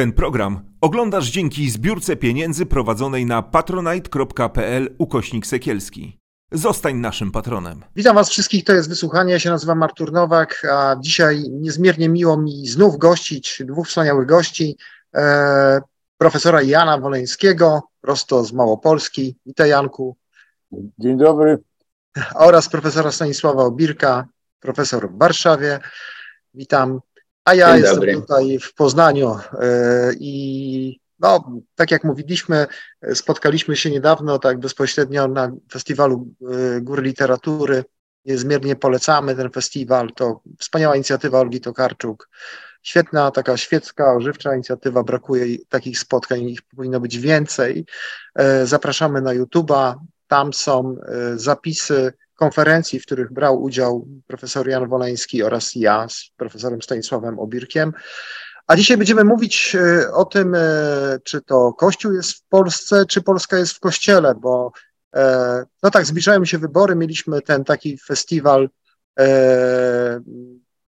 Ten program oglądasz dzięki zbiórce pieniędzy prowadzonej na patronite.pl ukośnik sekielski. Zostań naszym patronem. Witam Was wszystkich, to jest wysłuchanie. Ja się nazywam Artur Nowak, a dzisiaj niezmiernie miło mi znów gościć dwóch wspaniałych gości. E, profesora Jana Woleńskiego, prosto z Małopolski. Witaj Janku. Dzień dobry. Oraz profesora Stanisława Obirka, profesor w Warszawie. Witam. A ja Dzień jestem dobry. tutaj w Poznaniu e, i no, tak jak mówiliśmy, spotkaliśmy się niedawno, tak bezpośrednio na festiwalu e, Góry Literatury. Niezmiernie polecamy ten festiwal. To wspaniała inicjatywa Olgi Tokarczuk. Świetna, taka świecka, ożywcza inicjatywa. Brakuje takich spotkań, ich powinno być więcej. E, Zapraszamy na YouTube'a. Tam są zapisy konferencji, w których brał udział profesor Jan Woleński oraz ja z profesorem Stanisławem Obirkiem. A dzisiaj będziemy mówić e, o tym, e, czy to Kościół jest w Polsce, czy Polska jest w Kościele, bo e, no tak, zbliżają się wybory, mieliśmy ten taki festiwal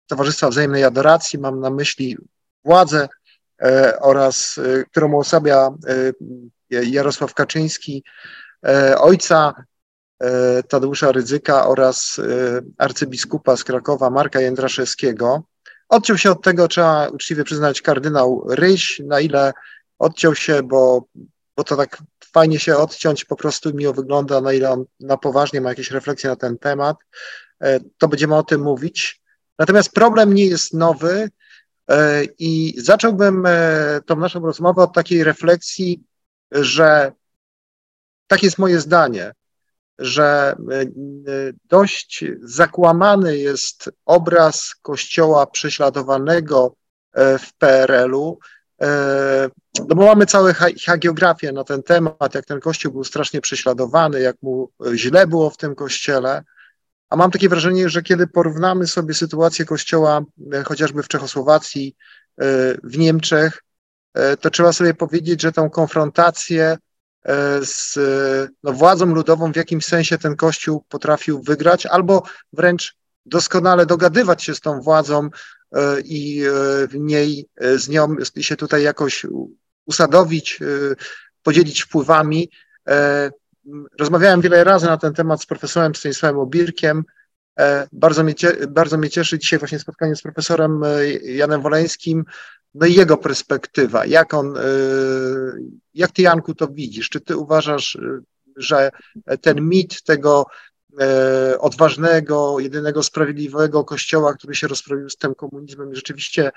Towarzystwa Wzajemnej Adoracji, mam na myśli władzę oraz, którą uosabia Jarosław Kaczyński, ojca Tadeusza Rydzyka oraz e, arcybiskupa z Krakowa Marka Jędraszewskiego. Odciął się od tego, trzeba uczciwie przyznać, kardynał Ryś, na ile odciął się, bo, bo to tak fajnie się odciąć, po prostu miło wygląda, na ile on na poważnie ma jakieś refleksje na ten temat, e, to będziemy o tym mówić. Natomiast problem nie jest nowy e, i zacząłbym e, tą naszą rozmowę od takiej refleksji, że tak jest moje zdanie, że e, e, dość zakłamany jest obraz kościoła prześladowanego e, w PRL-u, no bo mamy całą ha- hagiografię na ten temat, jak ten kościół był strasznie prześladowany, jak mu źle było w tym kościele. A mam takie wrażenie, że kiedy porównamy sobie sytuację kościoła chociażby w Czechosłowacji, w Niemczech, to trzeba sobie powiedzieć, że tą konfrontację z e, no, władzą ludową w jakimś sensie ten kościół potrafił wygrać, albo wręcz doskonale dogadywać się z tą władzą e, i e, w niej e, z nią się tutaj jakoś usadowić, e, podzielić wpływami. E, Rozmawiałem wiele razy na ten temat z profesorem Stanisławem Obirkiem. E, Bardzo mnie, bardzo mnie cieszy dzisiaj właśnie spotkanie z profesorem e, Janem Woleńskim, no i jego perspektywa. Jak on, e, jak ty Janku to widzisz? Czy ty uważasz, e, że ten mit tego e, odważnego, jedynego sprawiedliwego kościoła, który się rozprawił z tym komunizmem, rzeczywiście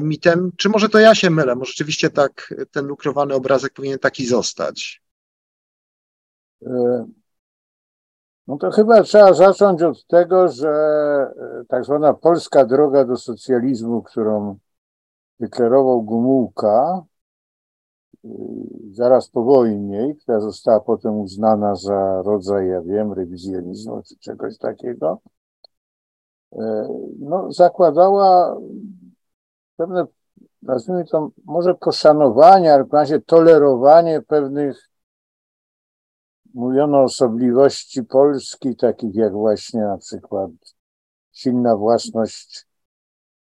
mitem? Czy może to ja się mylę? Może rzeczywiście tak ten lukrowany obrazek powinien taki zostać? No to chyba trzeba zacząć od tego, że tak zwana polska droga do socjalizmu, którą deklarował Gomułka e, zaraz po wojnie, która została potem uznana za rodzaj, ja wiem, rewizjonizmu czy czegoś takiego, e, no, zakładała pewne, nazwijmy to, może poszanowanie, ale w razie tolerowanie pewnych mówiono osobliwości Polski, takich jak właśnie na przykład silna własność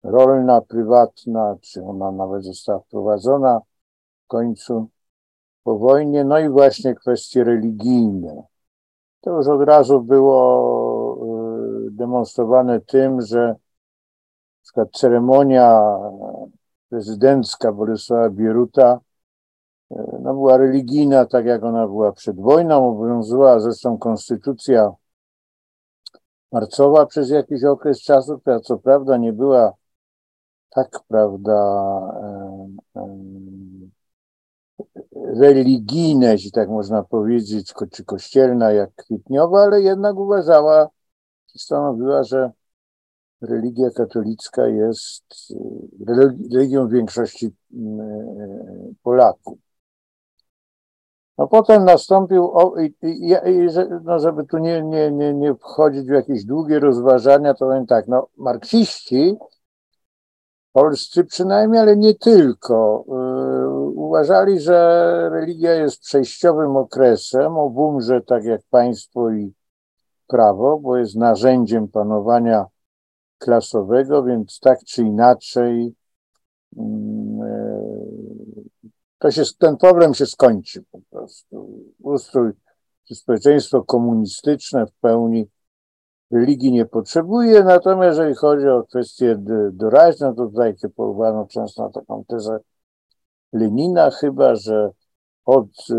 rolna, prywatna, czy ona nawet została wprowadzona w końcu po wojnie, no i właśnie kwestie religijne. To już od razu było y, demonstrowane tym, że przykład ceremonia prezydencka Bolesława Bieruta no, była religijna, tak jak ona była przed wojną, obowiązywała zresztą konstytucja marcowa przez jakiś okres czasu, która co prawda nie była tak, prawda, religijna, jeśli tak można powiedzieć, czy kościelna jak kwietniowa, ale jednak uważała, stanowiła, że religia katolicka jest religi- religią większości mm, y, Polaków. No potem nastąpił, o, i, i, i, no żeby tu nie, nie, nie, nie wchodzić w jakieś długie rozważania, to powiem tak, no marksiści polscy przynajmniej, ale nie tylko, y, uważali, że religia jest przejściowym okresem, obumrze tak jak państwo i prawo, bo jest narzędziem panowania klasowego, więc tak czy inaczej mm, e, to się, ten problem się skończy po prostu. Ustrój, społeczeństwo komunistyczne w pełni religii nie potrzebuje, natomiast jeżeli chodzi o kwestie doraźne, to tutaj powołano często na taką tezę Lenina chyba, że od e,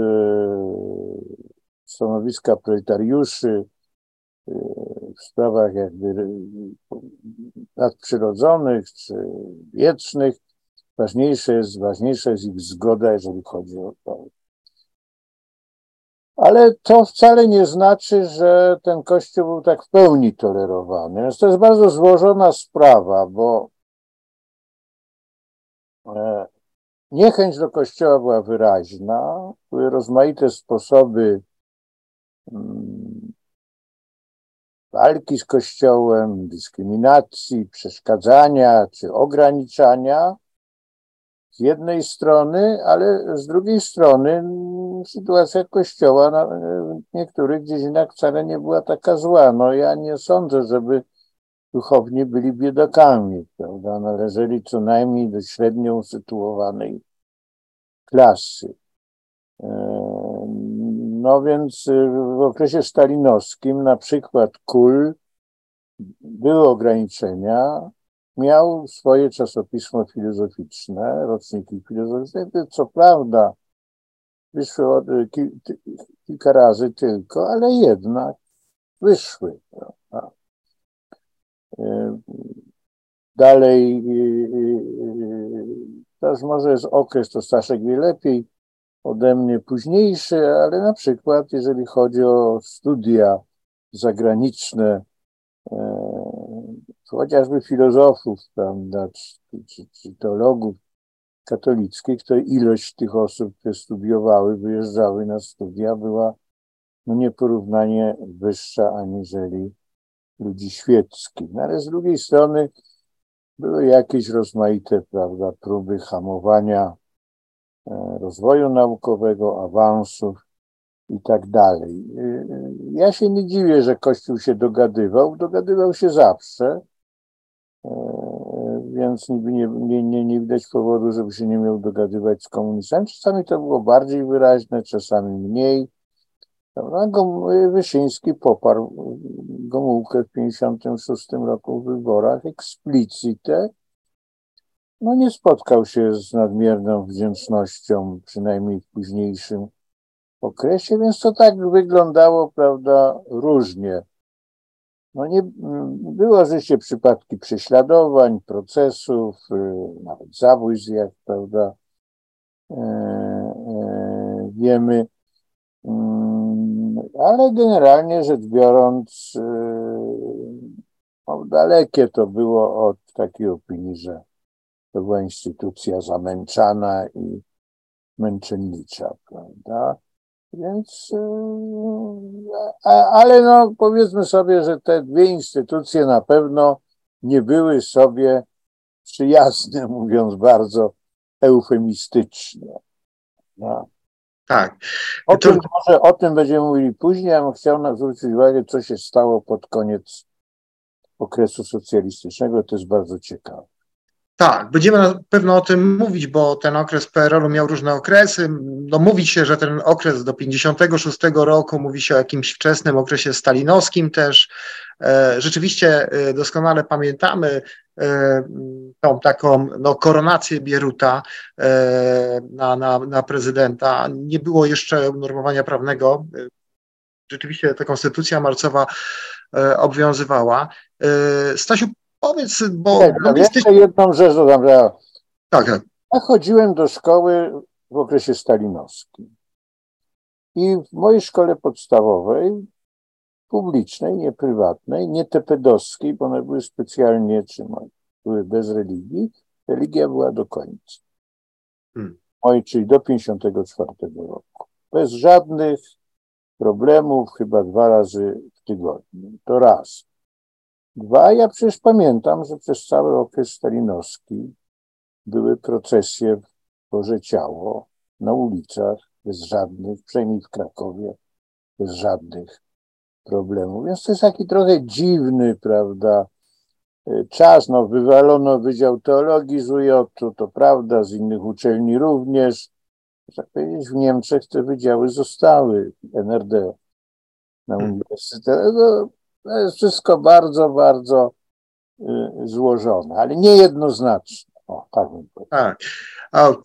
stanowiska proletariuszy e, w sprawach jakby nadprzyrodzonych czy wiecznych ważniejsze jest, ważniejsza jest ich zgoda, jeżeli chodzi o to. Ale to wcale nie znaczy, że ten kościół był tak w pełni tolerowany. Więc to jest bardzo złożona sprawa, bo e, Niechęć do Kościoła była wyraźna, były rozmaite sposoby mm, walki z Kościołem, dyskryminacji, przeszkadzania czy ograniczania z jednej strony, ale z drugiej strony sytuacja Kościoła w niektórych dziedzinach wcale nie była taka zła. No ja nie sądzę, żeby duchowni byli biedakami, prawda? Należeli co najmniej do średnio usytuowanej klasy. E, no więc y, w okresie stalinowskim na przykład KUL były ograniczenia, miał swoje czasopismo filozoficzne, roczniki filozoficzne, co prawda wyszły kilka razy tylko, ale jednak wyszły. Prawda? E, dalej y, y, Teraz może jest okres, to Staszek wie lepiej ode mnie późniejszy, ale na przykład jeżeli chodzi o studia zagraniczne, e, chociażby filozofów, prawda, czy, czy, czy teologów katolickich, to ilość tych osób, które studiowały, wyjeżdżały na studia, była no, nieporównanie wyższa aniżeli ludzi świeckich. No, ale z drugiej strony były jakieś rozmaite prawda, próby hamowania e, rozwoju naukowego, awansów i tak dalej. E, ja się nie dziwię, że Kościół się dogadywał, dogadywał się zawsze, więc nie, nie, nie, nie widać powodu, żeby się nie miał dogadywać z komunistami. Czasami to było bardziej wyraźne, czasami mniej. Wyszyński poparł Gomułkę w 1956 roku w wyborach eksplicite. No nie spotkał się z nadmierną wdzięcznością, przynajmniej w późniejszym okresie, więc to tak wyglądało, prawda, różnie. No nie, było oczywiście przypadki prześladowań, procesów, y, nawet zabójstw, jak prawda, e, e, wiemy. Mm, ale generalnie rzecz biorąc, y, no, dalekie to było od takiej opinii, że to była instytucja zamęczana i męczennicza, prawda? Więc, y, ale no powiedzmy sobie, że te dwie instytucje na pewno nie były sobie przyjazne, mówiąc bardzo eufemistycznie. No. Tak. O, to... tym, może, o tym będziemy mówili później. Ja bym chciał zwrócić uwagę, co się stało pod koniec okresu socjalistycznego. To jest bardzo ciekawe. Tak, będziemy na pewno o tym mówić, bo ten okres PRL-u miał różne okresy. No, mówi się, że ten okres do 56 roku, mówi się o jakimś wczesnym okresie stalinowskim też. E, rzeczywiście e, doskonale pamiętamy e, tą taką no, koronację Bieruta na, na, na prezydenta. Nie było jeszcze unormowania prawnego. Rzeczywiście ta konstytucja marcowa obowiązywała. Stasiu, Powiedz, bo... Tak, no, jesteś... Jeszcze jedną rzecz dodam, ja, tak, tak. ja chodziłem do szkoły w okresie stalinowskim. I w mojej szkole podstawowej, publicznej, nie prywatnej, nie tepedowskiej, bo one były specjalnie, czy były bez religii, religia była do końca. Hmm. Czyli do 54 roku. Bez żadnych problemów, chyba dwa razy w tygodniu. To raz. Dwa, ja przecież pamiętam, że przez cały okres stalinowski były procesje w Boże Ciało na ulicach, bez żadnych, przynajmniej w Krakowie, bez żadnych problemów. Więc to jest taki trochę dziwny, prawda, czas. No, wywalono Wydział Teologii z UJ, to prawda, z innych uczelni również. tak powiedzieć, w Niemczech te wydziały zostały NRD na Hmm. uniwersytet. No, to jest wszystko bardzo, bardzo y, złożone, ale niejednoznaczne. O, tak bym powiedział. Tak.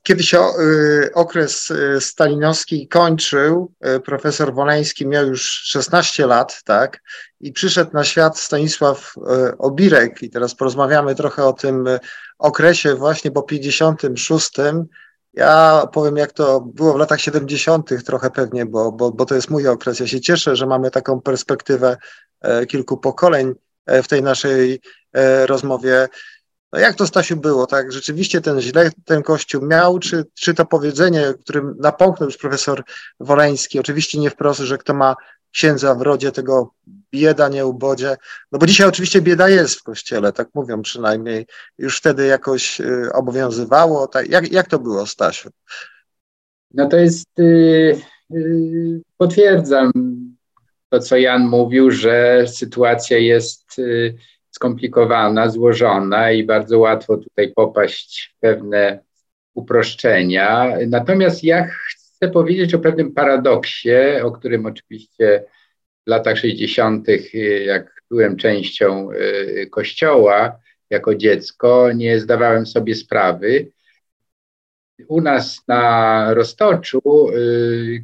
Kiedy się y, okres y, stalinowski kończył, profesor Woleński miał już 16 lat, tak? I przyszedł na świat Stanisław Obirek i teraz porozmawiamy trochę o tym okresie właśnie po 56. Ja powiem, jak to było w latach 70., trochę pewnie, bo, bo, bo to jest mój okres. Ja się cieszę, że mamy taką perspektywę kilku pokoleń e, w tej naszej e, rozmowie. No jak to, Stasiu, było? Tak, rzeczywiście ten źle ten kościół miał, czy, czy to powiedzenie, którym napomknął już profesor Woleński, oczywiście nie wprost, że kto ma księdza w rodzie, tego bieda nie ubodzie, no bo dzisiaj oczywiście bieda jest w kościele, tak mówią przynajmniej, już wtedy jakoś y, obowiązywało, tak, jak, jak to było, Stasiu? No to jest, y, y, potwierdzam to, co Jan mówił, że sytuacja jest y, skomplikowana, złożona i bardzo łatwo tutaj popaść w pewne uproszczenia. Natomiast ja chcę powiedzieć o pewnym paradoksie, o którym oczywiście w latach 60., jak byłem częścią kościoła jako dziecko, nie zdawałem sobie sprawy. U nas na Roztoczu,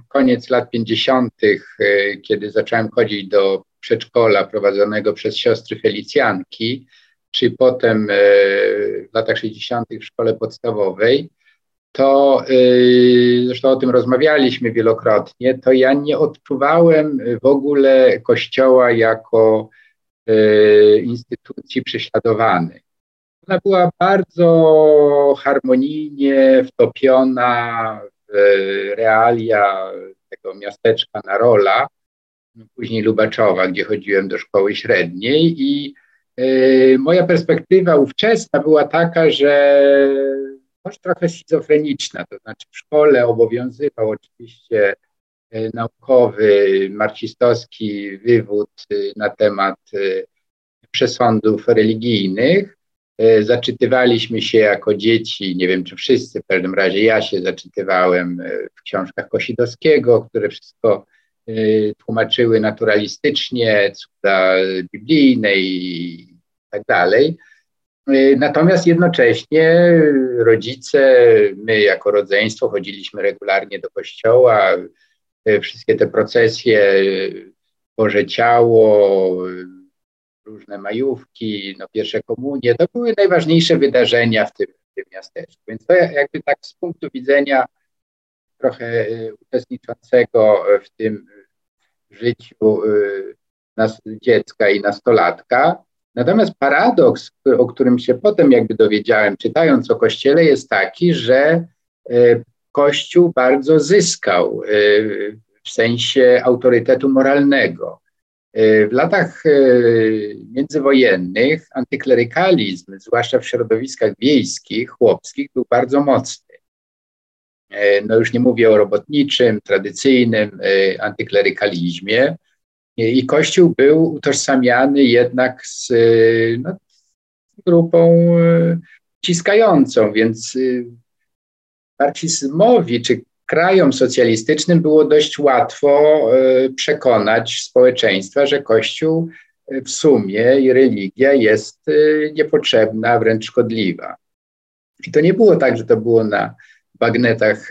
koniec lat 50., kiedy zacząłem chodzić do przedszkola prowadzonego przez siostry Felicjanki, czy potem w latach 60. w szkole podstawowej, to zresztą o tym rozmawialiśmy wielokrotnie, to ja nie odczuwałem w ogóle Kościoła jako instytucji prześladowanej. Ona była bardzo harmonijnie wtopiona w realia tego miasteczka Narola, później Lubaczowa, gdzie chodziłem do szkoły średniej i moja perspektywa ówczesna była taka, że może trochę schizofreniczna, to znaczy w szkole obowiązywał oczywiście naukowy, marcistowski wywód na temat przesądów religijnych. Zaczytywaliśmy się jako dzieci, nie wiem czy wszyscy, w każdym razie ja się zaczytywałem w książkach Kosidowskiego, które wszystko tłumaczyły naturalistycznie, cuda biblijne i tak dalej. Natomiast jednocześnie rodzice, my jako rodzeństwo chodziliśmy regularnie do kościoła, wszystkie te procesje, Boże Ciało, różne majówki, no pierwsze komunie, to były najważniejsze wydarzenia w tym, w tym miasteczku. Więc to jakby tak z punktu widzenia trochę uczestniczącego w tym życiu nas, dziecka i nastolatka. Natomiast paradoks, o którym się potem jakby dowiedziałem, czytając o Kościele, jest taki, że Kościół bardzo zyskał w sensie autorytetu moralnego. W latach międzywojennych antyklerykalizm, zwłaszcza w środowiskach wiejskich, chłopskich, był bardzo mocny. No już nie mówię o robotniczym, tradycyjnym antyklerykalizmie. I Kościół był utożsamiany jednak z no, grupą ciskającą, więc marksizmowi czy krajom socjalistycznym było dość łatwo przekonać społeczeństwa, że Kościół w sumie i religia jest niepotrzebna, wręcz szkodliwa. I to nie było tak, że to było na bagnetach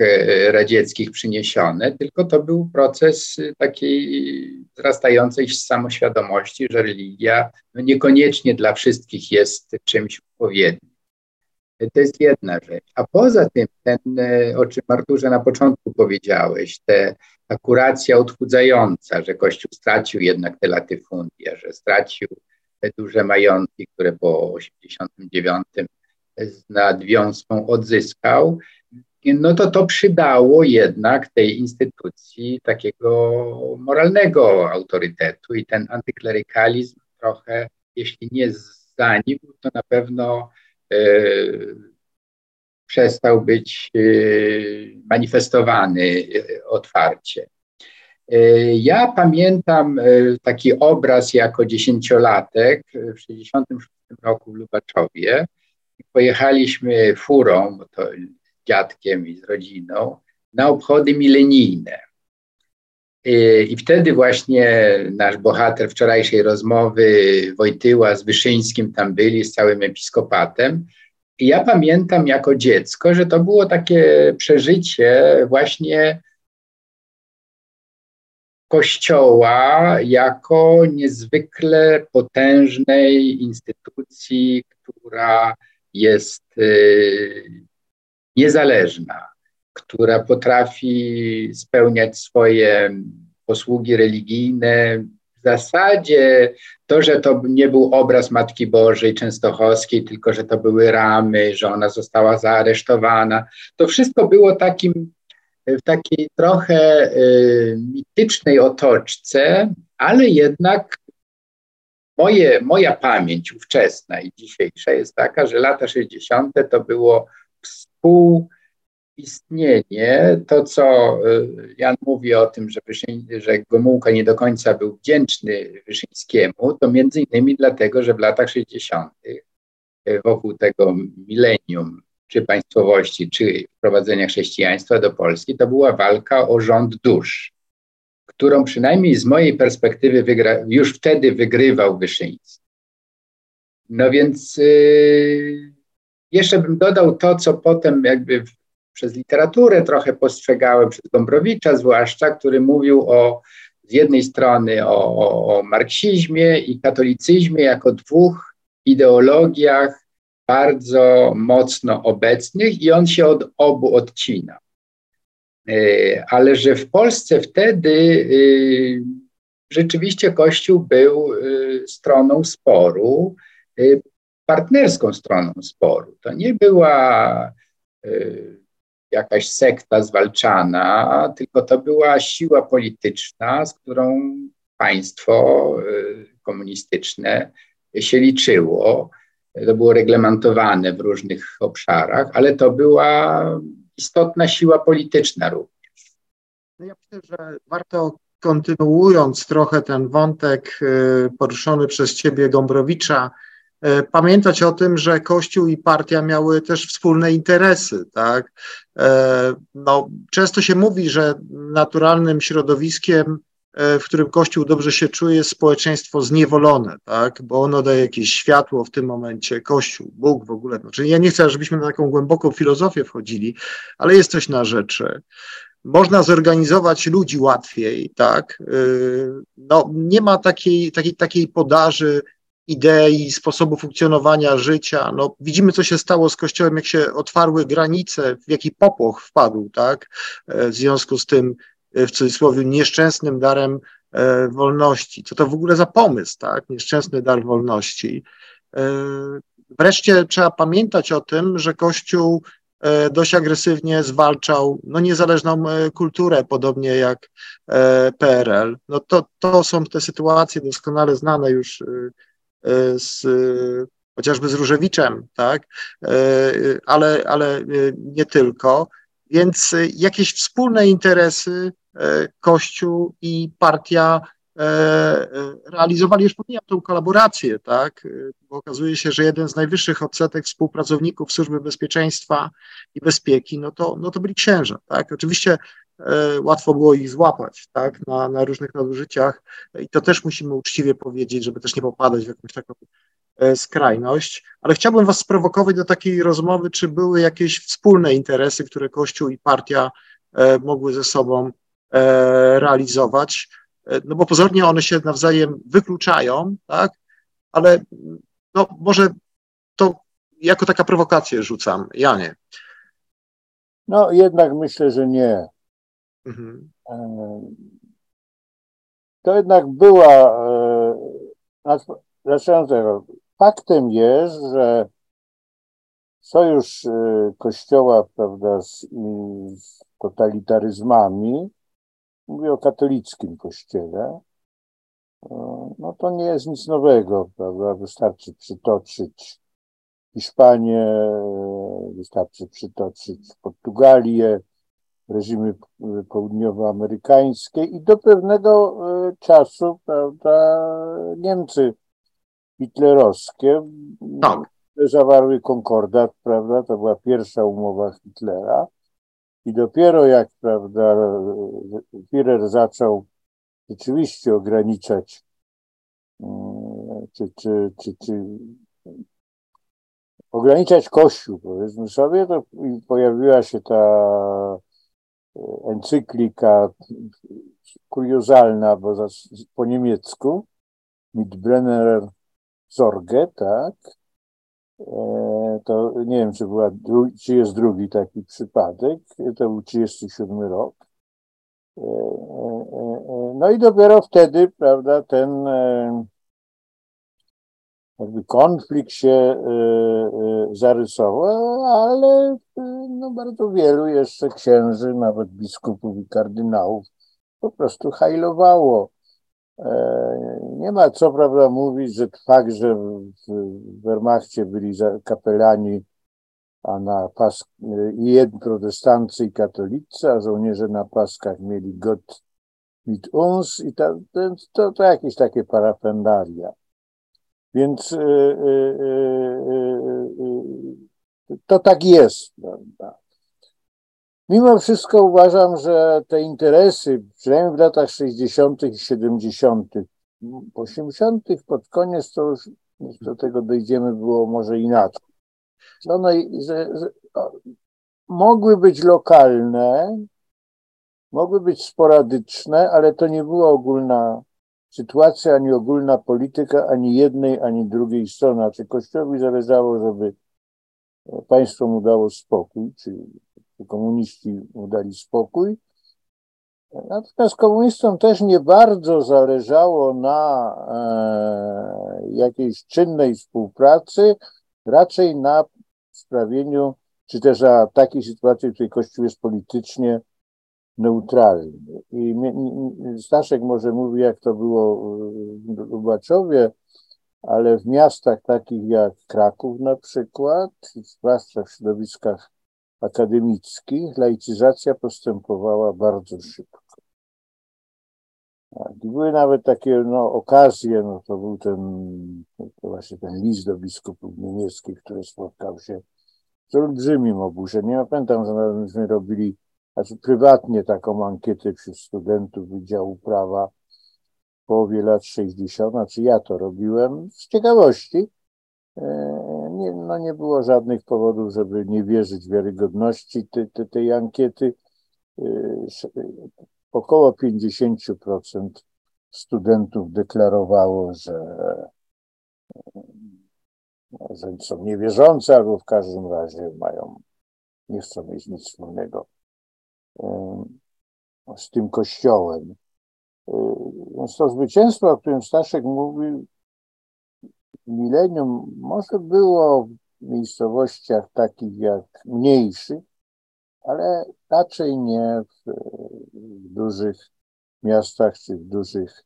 radzieckich przyniesione, tylko to był proces takiej wzrastającej samoświadomości, że religia no niekoniecznie dla wszystkich jest czymś odpowiednim. To jest jedna rzecz. A poza tym, ten, o czym Arturze na początku powiedziałeś, ta kuracja odchudzająca, że Kościół stracił jednak te latyfundia, że stracił te duże majątki, które po 89 nad wiązką odzyskał, no to to przydało jednak tej instytucji takiego moralnego autorytetu i ten antyklerykalizm trochę, jeśli nie zanikł, to na pewno e, przestał być e, manifestowany otwarcie. E, ja pamiętam taki obraz jako dziesięciolatek w 1966 roku w Lubaczowie. Pojechaliśmy furą, to dziadkiem i z rodziną na obchody milenijne. I wtedy właśnie nasz bohater wczorajszej rozmowy, Wojtyła z Wyszyńskim tam byli, z całym episkopatem. I ja pamiętam jako dziecko, że to było takie przeżycie właśnie Kościoła jako niezwykle potężnej instytucji, która jest y, niezależna, która potrafi spełniać swoje posługi religijne. W zasadzie to, że to nie był obraz Matki Bożej Częstochowskiej, tylko że to były ramy, że ona została zaaresztowana, to wszystko było takim w takiej trochę y, mitycznej otoczce, ale jednak moje, moja pamięć ówczesna i dzisiejsza jest taka, że lata 60. to było współistnienie, to co y, Jan mówi o tym, że, że Gomułka nie do końca był wdzięczny Wyszyńskiemu, to między innymi dlatego, że w latach 60. Y, wokół tego milenium czy państwowości, czy wprowadzenia chrześcijaństwa do Polski, to była walka o rząd dusz, którą przynajmniej z mojej perspektywy wygra, już wtedy wygrywał Wyszyński. No więc yy, jeszcze bym dodał to, co potem jakby w, przez literaturę trochę postrzegałem, przez Gombrowicza zwłaszcza, który mówił o z jednej strony o, o, o marksizmie i katolicyzmie jako dwóch ideologiach bardzo mocno obecnych i on się od obu odcina. E, ale że w Polsce wtedy e, rzeczywiście Kościół był e, stroną sporu, partnerską stroną sporu. To nie była jakaś sekta zwalczana, tylko to była siła polityczna, z którą państwo komunistyczne się liczyło to było reglamentowane w różnych obszarach, ale to była istotna siła polityczna również. No ja myślę, że warto kontynuując trochę ten wątek y, poruszony przez ciebie Gombrowicza, y, pamiętać o tym, że Kościół i partia miały też wspólne interesy, tak? Y, no, często się mówi, że naturalnym środowiskiem E, w którym Kościół dobrze się czuje, jest społeczeństwo zniewolone, tak? bo ono daje jakieś światło w tym momencie, Kościół, Bóg w ogóle. Znaczy, ja nie chcę, żebyśmy na taką głęboką filozofię wchodzili, ale jest coś na rzeczy. Można zorganizować ludzi łatwiej, tak? E, no, nie ma takiej, takiej, takiej podaży idei, sposobu funkcjonowania życia. No, widzimy, co się stało z Kościołem, jak się otwarły granice, w jaki popłoch wpadł, tak? E, w związku z tym w cudzysłowie nieszczęsnym darem e, wolności. Co to w ogóle za pomysł, tak? Nieszczęsny dar wolności. E, wreszcie trzeba pamiętać o tym, że Kościół e, dość agresywnie zwalczał no, niezależną kulturę, podobnie jak PRL. No to, to są te sytuacje doskonale znane już z, chociażby z Różewiczem, tak? ale, ale nie tylko. Więc jakieś wspólne interesy E, Kościół i partia e, e, realizowali, już pomijam tą kolaborację, tak, bo okazuje się, że jeden z najwyższych odsetek współpracowników Służby Bezpieczeństwa i Bezpieki, no to, no to byli księża, tak. Oczywiście łatwo było ich złapać, tak, na, na różnych nadużyciach. I to też musimy uczciwie powiedzieć, żeby też nie popadać w jakąś taką skrajność, ale chciałbym was sprowokować do takiej rozmowy, czy były jakieś wspólne interesy, które Kościół i partia mogły ze sobą E, realizować, e, no bo pozornie one się nawzajem wykluczają, tak, ale no może to jako taka prowokację rzucam, Janie. No jednak myślę, że nie. Mhm. E, to jednak była, zaczynając tego, faktem jest, że sojusz Kościoła prawda, z, z totalitaryzmami mówię o katolickim kościele, no to nie jest nic nowego, prawda? Wystarczy przytoczyć Hiszpanię, wystarczy przytoczyć Portugalię, reżimy południowoamerykańskie i do pewnego e, czasu, prawda, Niemcy hitlerowskie tak. zawarły konkordat, prawda, to była pierwsza umowa Hitlera I dopiero jak, prawda, Führer zaczął rzeczywiście ograniczać mm, czy, czy, czy, czy ograniczać Kościół, powiedzmy sobie, to pojawiła się ta encyklika kuriozalna, bo po niemiecku, Mitbrenner Sorge, tak, e, to nie wiem, czy, była, czy jest drugi taki przypadek, to był 37 rok. E, no i dopiero wtedy, prawda, ten jakby konflikt się e, e, zarysował, ale e, no, bardzo wielu jeszcze księży, nawet biskupów i kardynałów po prostu hajlowało. Nie ma co prawda mówić, że fakt, że w Wehrmachcie byli kapelani, a na pas i jedni protestancy i katolicy, a żołnierze na paskach mieli Gott mit uns i to, to, to jakieś takie parapendaria. Więc y, y, y, to tak jest. Prawda? Mimo wszystko uważam, że te interesy, przynajmniej w latach 60. i 70., 80. pod koniec to już do tego dojdziemy, było może inaczej. I że, że, mogły być lokalne, mogły być sporadyczne, ale to nie była ogólna sytuacja, ani ogólna polityka, ani jednej, ani drugiej strony. Znaczy Kościołowi zależało, żeby państwo mu dało spokój, czy komuniści mu dali spokój. Natomiast komunistom też nie bardzo zależało na e, jakiejś czynnej współpracy, raczej na sprawieniu, czy też na takiej sytuacji, w której Kościół jest politycznie neutralny. I Staszek może mówi, jak to było w Lubaczowie, ale w miastach takich jak Kraków na przykład, zwłaszcza w środowiskach akademickich, laicyzacja postępowała bardzo szybko. Tak, były nawet takie no, okazje, no to był ten, to właśnie ten list do biskupów niemieckich, który spotkał się z olbrzymim oburzeniem. Ja pamiętam, że myśmy robili znaczy prywatnie taką ankietę wśród studentów Wydziału Prawa w połowie lat 60., znaczy ja to robiłem z ciekawości. E, nie, no nie było żadnych powodów, żeby nie wierzyć w wiarygodności te, te, tej ankiety. E, około 50% studentów deklarowało, że, że są niewierzące, albo w każdym razie mają, nie chcą mieć nic wspólnego z tym kościołem. Więc to zwycięstwo, o którym Staszek mówił, milenium może było w miejscowościach takich jak mniejszych, ale raczej nie w, w dużych miastach czy w dużych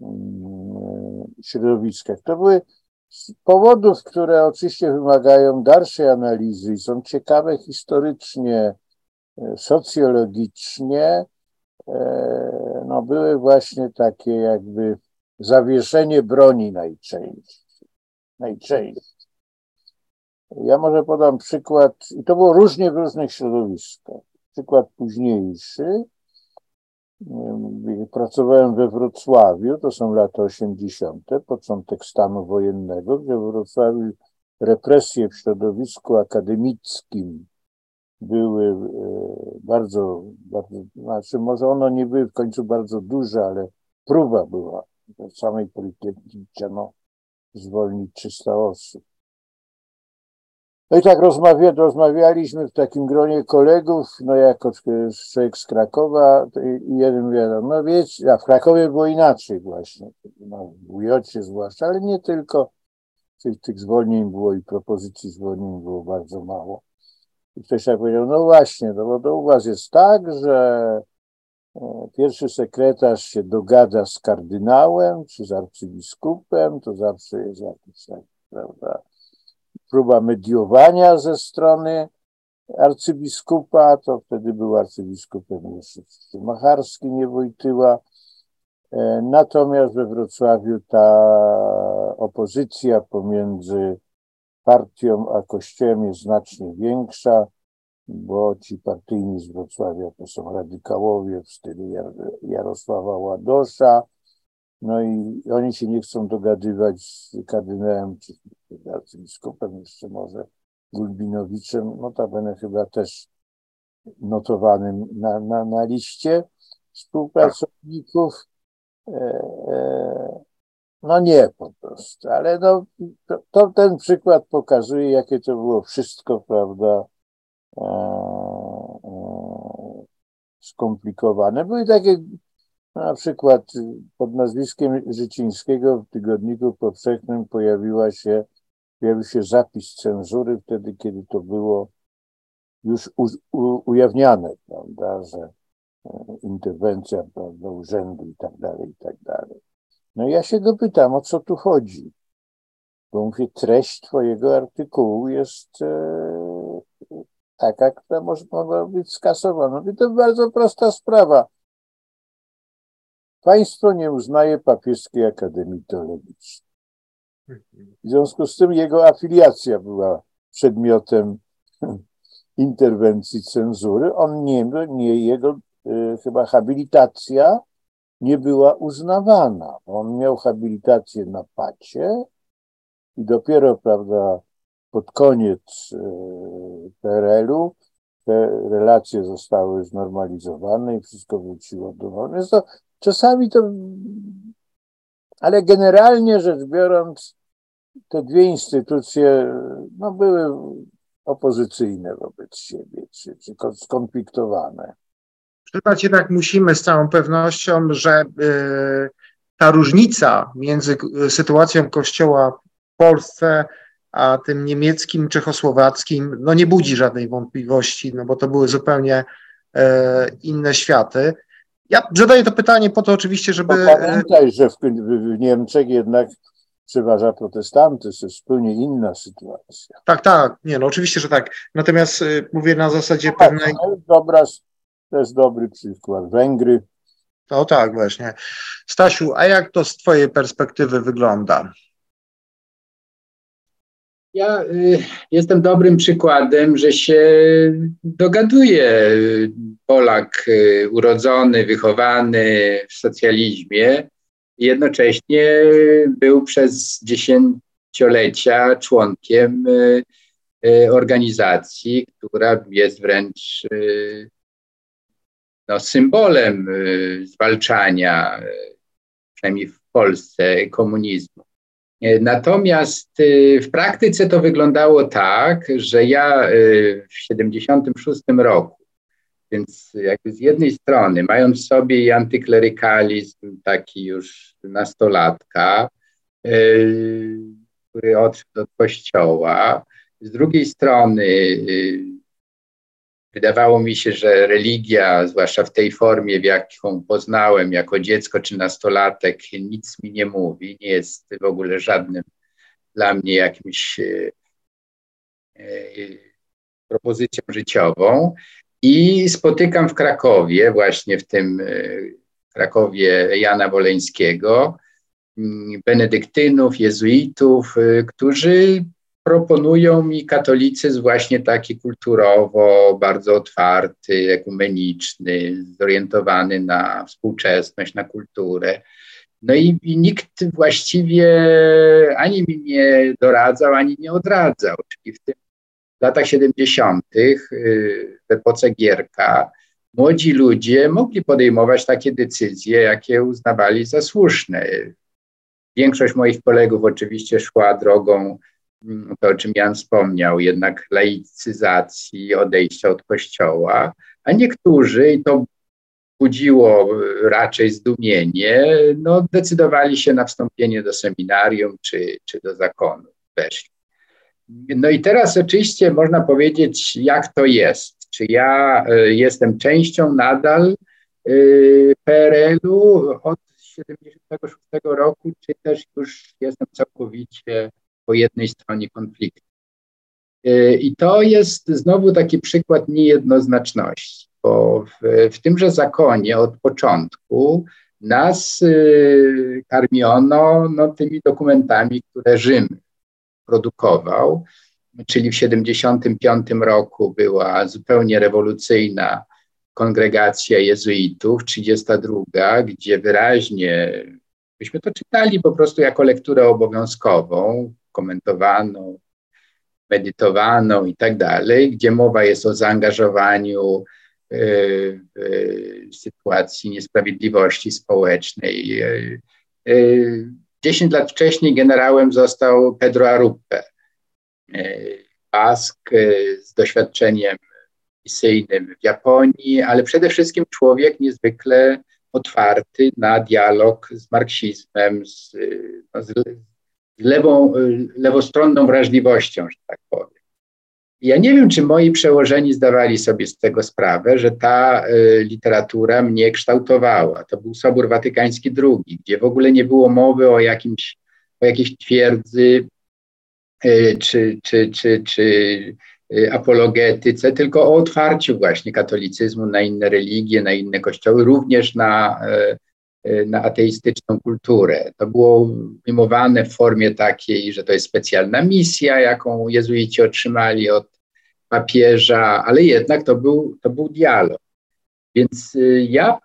um, środowiskach. To były z powodów, które oczywiście wymagają dalszej analizy i są ciekawe historycznie, socjologicznie e, no, były właśnie takie jakby zawieszenie broni najczęściej. Najczęściej. Ja może podam przykład, i to było różnie w różnych środowiskach. Przykład późniejszy. Pracowałem we Wrocławiu, to są lata 80., początek stanu wojennego, gdzie w Wrocławiu represje w środowisku akademickim były e, bardzo, bardzo, znaczy może one nie były w końcu bardzo duże, ale próba była. Samej Politechniki chciano zwolnić 300 osób. No i tak rozmawia, rozmawialiśmy w takim gronie kolegów, no jako człowiek z Krakowa i jeden mówi, no wiecie, a w Krakowie było inaczej właśnie, no, w Ujocie zwłaszcza, ale nie tylko, tych, tych zwolnień było i propozycji zwolnień było bardzo mało. I ktoś tak powiedział, no właśnie, no bo to u was jest tak, że e, pierwszy sekretarz się dogada z kardynałem czy z arcybiskupem, to zawsze jest jakiś tak, prawda, próba mediowania ze strony arcybiskupa, to wtedy był arcybiskupem jeszcze Macharski, nie Wojtyła. E, natomiast we Wrocławiu ta opozycja pomiędzy partią a kościołem jest znacznie większa. bo ci partyjni z Wrocławia to są radykałowie w stylu Jarosława Ładosza, no i oni się nie chcą dogadywać z kardynałem czy arcybiskupem, jeszcze może Gulbinowiczem, notabene chyba też notowanym na, na, na liście współpracowników. E, e, no nie po prostu, ale no, to, to, ten przykład pokazuje, jakie to było wszystko, prawda, e, e, skomplikowane. Były takie na przykład pod nazwiskiem Życińskiego w Tygodniku Powszechnym pojawiła się, pojawił się zapis cenzury wtedy, kiedy to było już u, u, ujawniane, prawda, że e, interwencja prawda, urzędu i tak dalej, i tak dalej. No i ja się go pytam, o co tu chodzi? Bo mówię, treść twojego artykułu jest e, taka, która może, mogła być skasowana. Mówię, to bardzo prosta sprawa. Państwo nie uznaje papieskiej Akademii Teologicznej. W związku z tym jego afiliacja była przedmiotem interwencji cenzury. On nie, nie jego y, chyba habilitacja nie była uznawana. On miał habilitację na pacie i dopiero, prawda, pod koniec PRL-u te relacje zostały znormalizowane i wszystko wróciło do normy. Więc to czasami to, ale generalnie rzecz biorąc, te dwie instytucje no, były opozycyjne wobec siebie, czy, czy skonfliktowane. Przyznać jednak musimy z całą pewnością, że y, ta różnica między sytuacją Kościoła w Polsce a tym niemieckim, czechosłowackim, no nie budzi żadnej wątpliwości, no bo to były zupełnie y, inne światy. Ja zadaję to pytanie po to oczywiście, żeby... No pamiętaj, że w, w Niemczech jednak przeważa protestantyzm, to jest zupełnie inna sytuacja. Tak, tak, nie, no oczywiście, że tak. Natomiast y, mówię na zasadzie no, pewnej... To jest, dobra, to jest dobry przykład. Węgry. No tak, właśnie. Stasiu, a jak to z twojej perspektywy wygląda? Ja y, jestem dobrym przykładem, że się dogaduje Polak y, urodzony, wychowany w socjalizmie, jednocześnie był przez dziesięciolecia członkiem y, y, organizacji, która jest wręcz y, no, symbolem zwalczania, przynajmniej w Polsce, komunizmu. Natomiast w praktyce to wyglądało tak, że ja w 1976 roku więc jakby z jednej strony, mając w sobie antyklerykalizm taki już nastolatka, który odszedł od kościoła, z drugiej strony wydawało mi się, że religia, zwłaszcza w tej formie, w jaką poznałem jako dziecko czy nastolatek, nic mi nie mówi, nie jest w ogóle żadnym dla mnie jakimś yy, propozycją życiową. I spotykam w Krakowie, właśnie w tym e, Krakowie Jana Woleńskiego, mm, benedyktynów, jezuitów, e, którzy proponują mi katolicyzm właśnie taki kulturowo, bardzo otwarty, ekumeniczny, zorientowany na współczesność, na kulturę. No i, i, nikt właściwie ani mi nie doradzał, ani nie odradzał. Czyli w tym w latach 70., y, w epoce Gierka, młodzi ludzie mogli podejmować takie decyzje, jakie uznawali za słuszne. Większość moich kolegów oczywiście szła drogą, to o czym Jan wspomniał, jednak laicyzacji, odejścia od kościoła, a niektórzy, i to budziło raczej zdumienie, no, decydowali się na wstąpienie do seminarium czy, czy do zakonu. Weszli. No i teraz oczywiście można powiedzieć, jak to jest. Czy ja e, jestem częścią nadal e, PRL-u od 76 roku, czy też już jestem całkowicie po jednej stronie konfliktu. E, I to jest znowu taki przykład niejednoznaczności, bo w, w tymże zakonie od początku nas karmiono no, tymi dokumentami, które Rzym produkował. czyli w 75 roku była zupełnie rewolucyjna kongregacja jezuitów, 32, gdzie wyraźnie, byśmy to czytali po prostu jako lekturę obowiązkową, komentowaną, medytowaną i tak dalej, gdzie mowa jest o zaangażowaniu y, w sytuacji niesprawiedliwości społecznej. 10 y, lat wcześniej generałem został Pedro Arupe, Bask z doświadczeniem misyjnym w Japonii, ale przede wszystkim człowiek niezwykle otwarty na dialog z marksizmem, z, no, z lewą, lewostronną wrażliwością, że tak powiem. Ja nie wiem, czy moi przełożeni zdawali sobie z tego sprawę, że ta y, literatura mnie kształtowała. To był Sobór Watykański II, gdzie w ogóle nie było mowy o, jakimś, o jakiejś twierdzy y, czy, czy, czy, czy Y, apologetyce, tylko o otwarciu właśnie katolicyzmu na inne religie, na inne kościoły, również na, y, y, na ateistyczną kulturę. To było ujmowane w formie takiej, że to jest specjalna misja, jaką jezuici otrzymali od papieża, ale jednak to był, to był dialog. Więc ja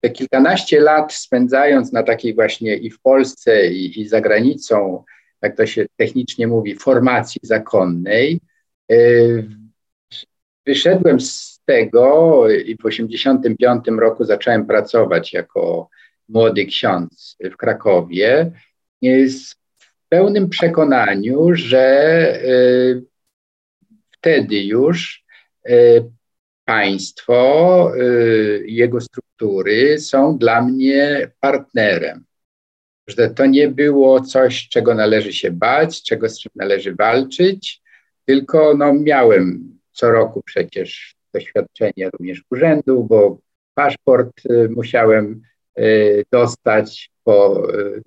te kilkanaście lat spędzając na takiej właśnie i w Polsce, i, i za granicą, jak to się technicznie mówi, formacji zakonnej. E, wyszedłem z tego i w 1985 roku zacząłem pracować jako młody ksiądz w Krakowie w pełnym przekonaniu, że e, wtedy już e, państwo, jego struktury są dla mnie partnerem. Że to nie było coś, czego należy się bać, czego z czym należy walczyć, tylko no, miałem co roku przecież doświadczenie również urzędu, bo paszport y, musiałem y, dostać po y,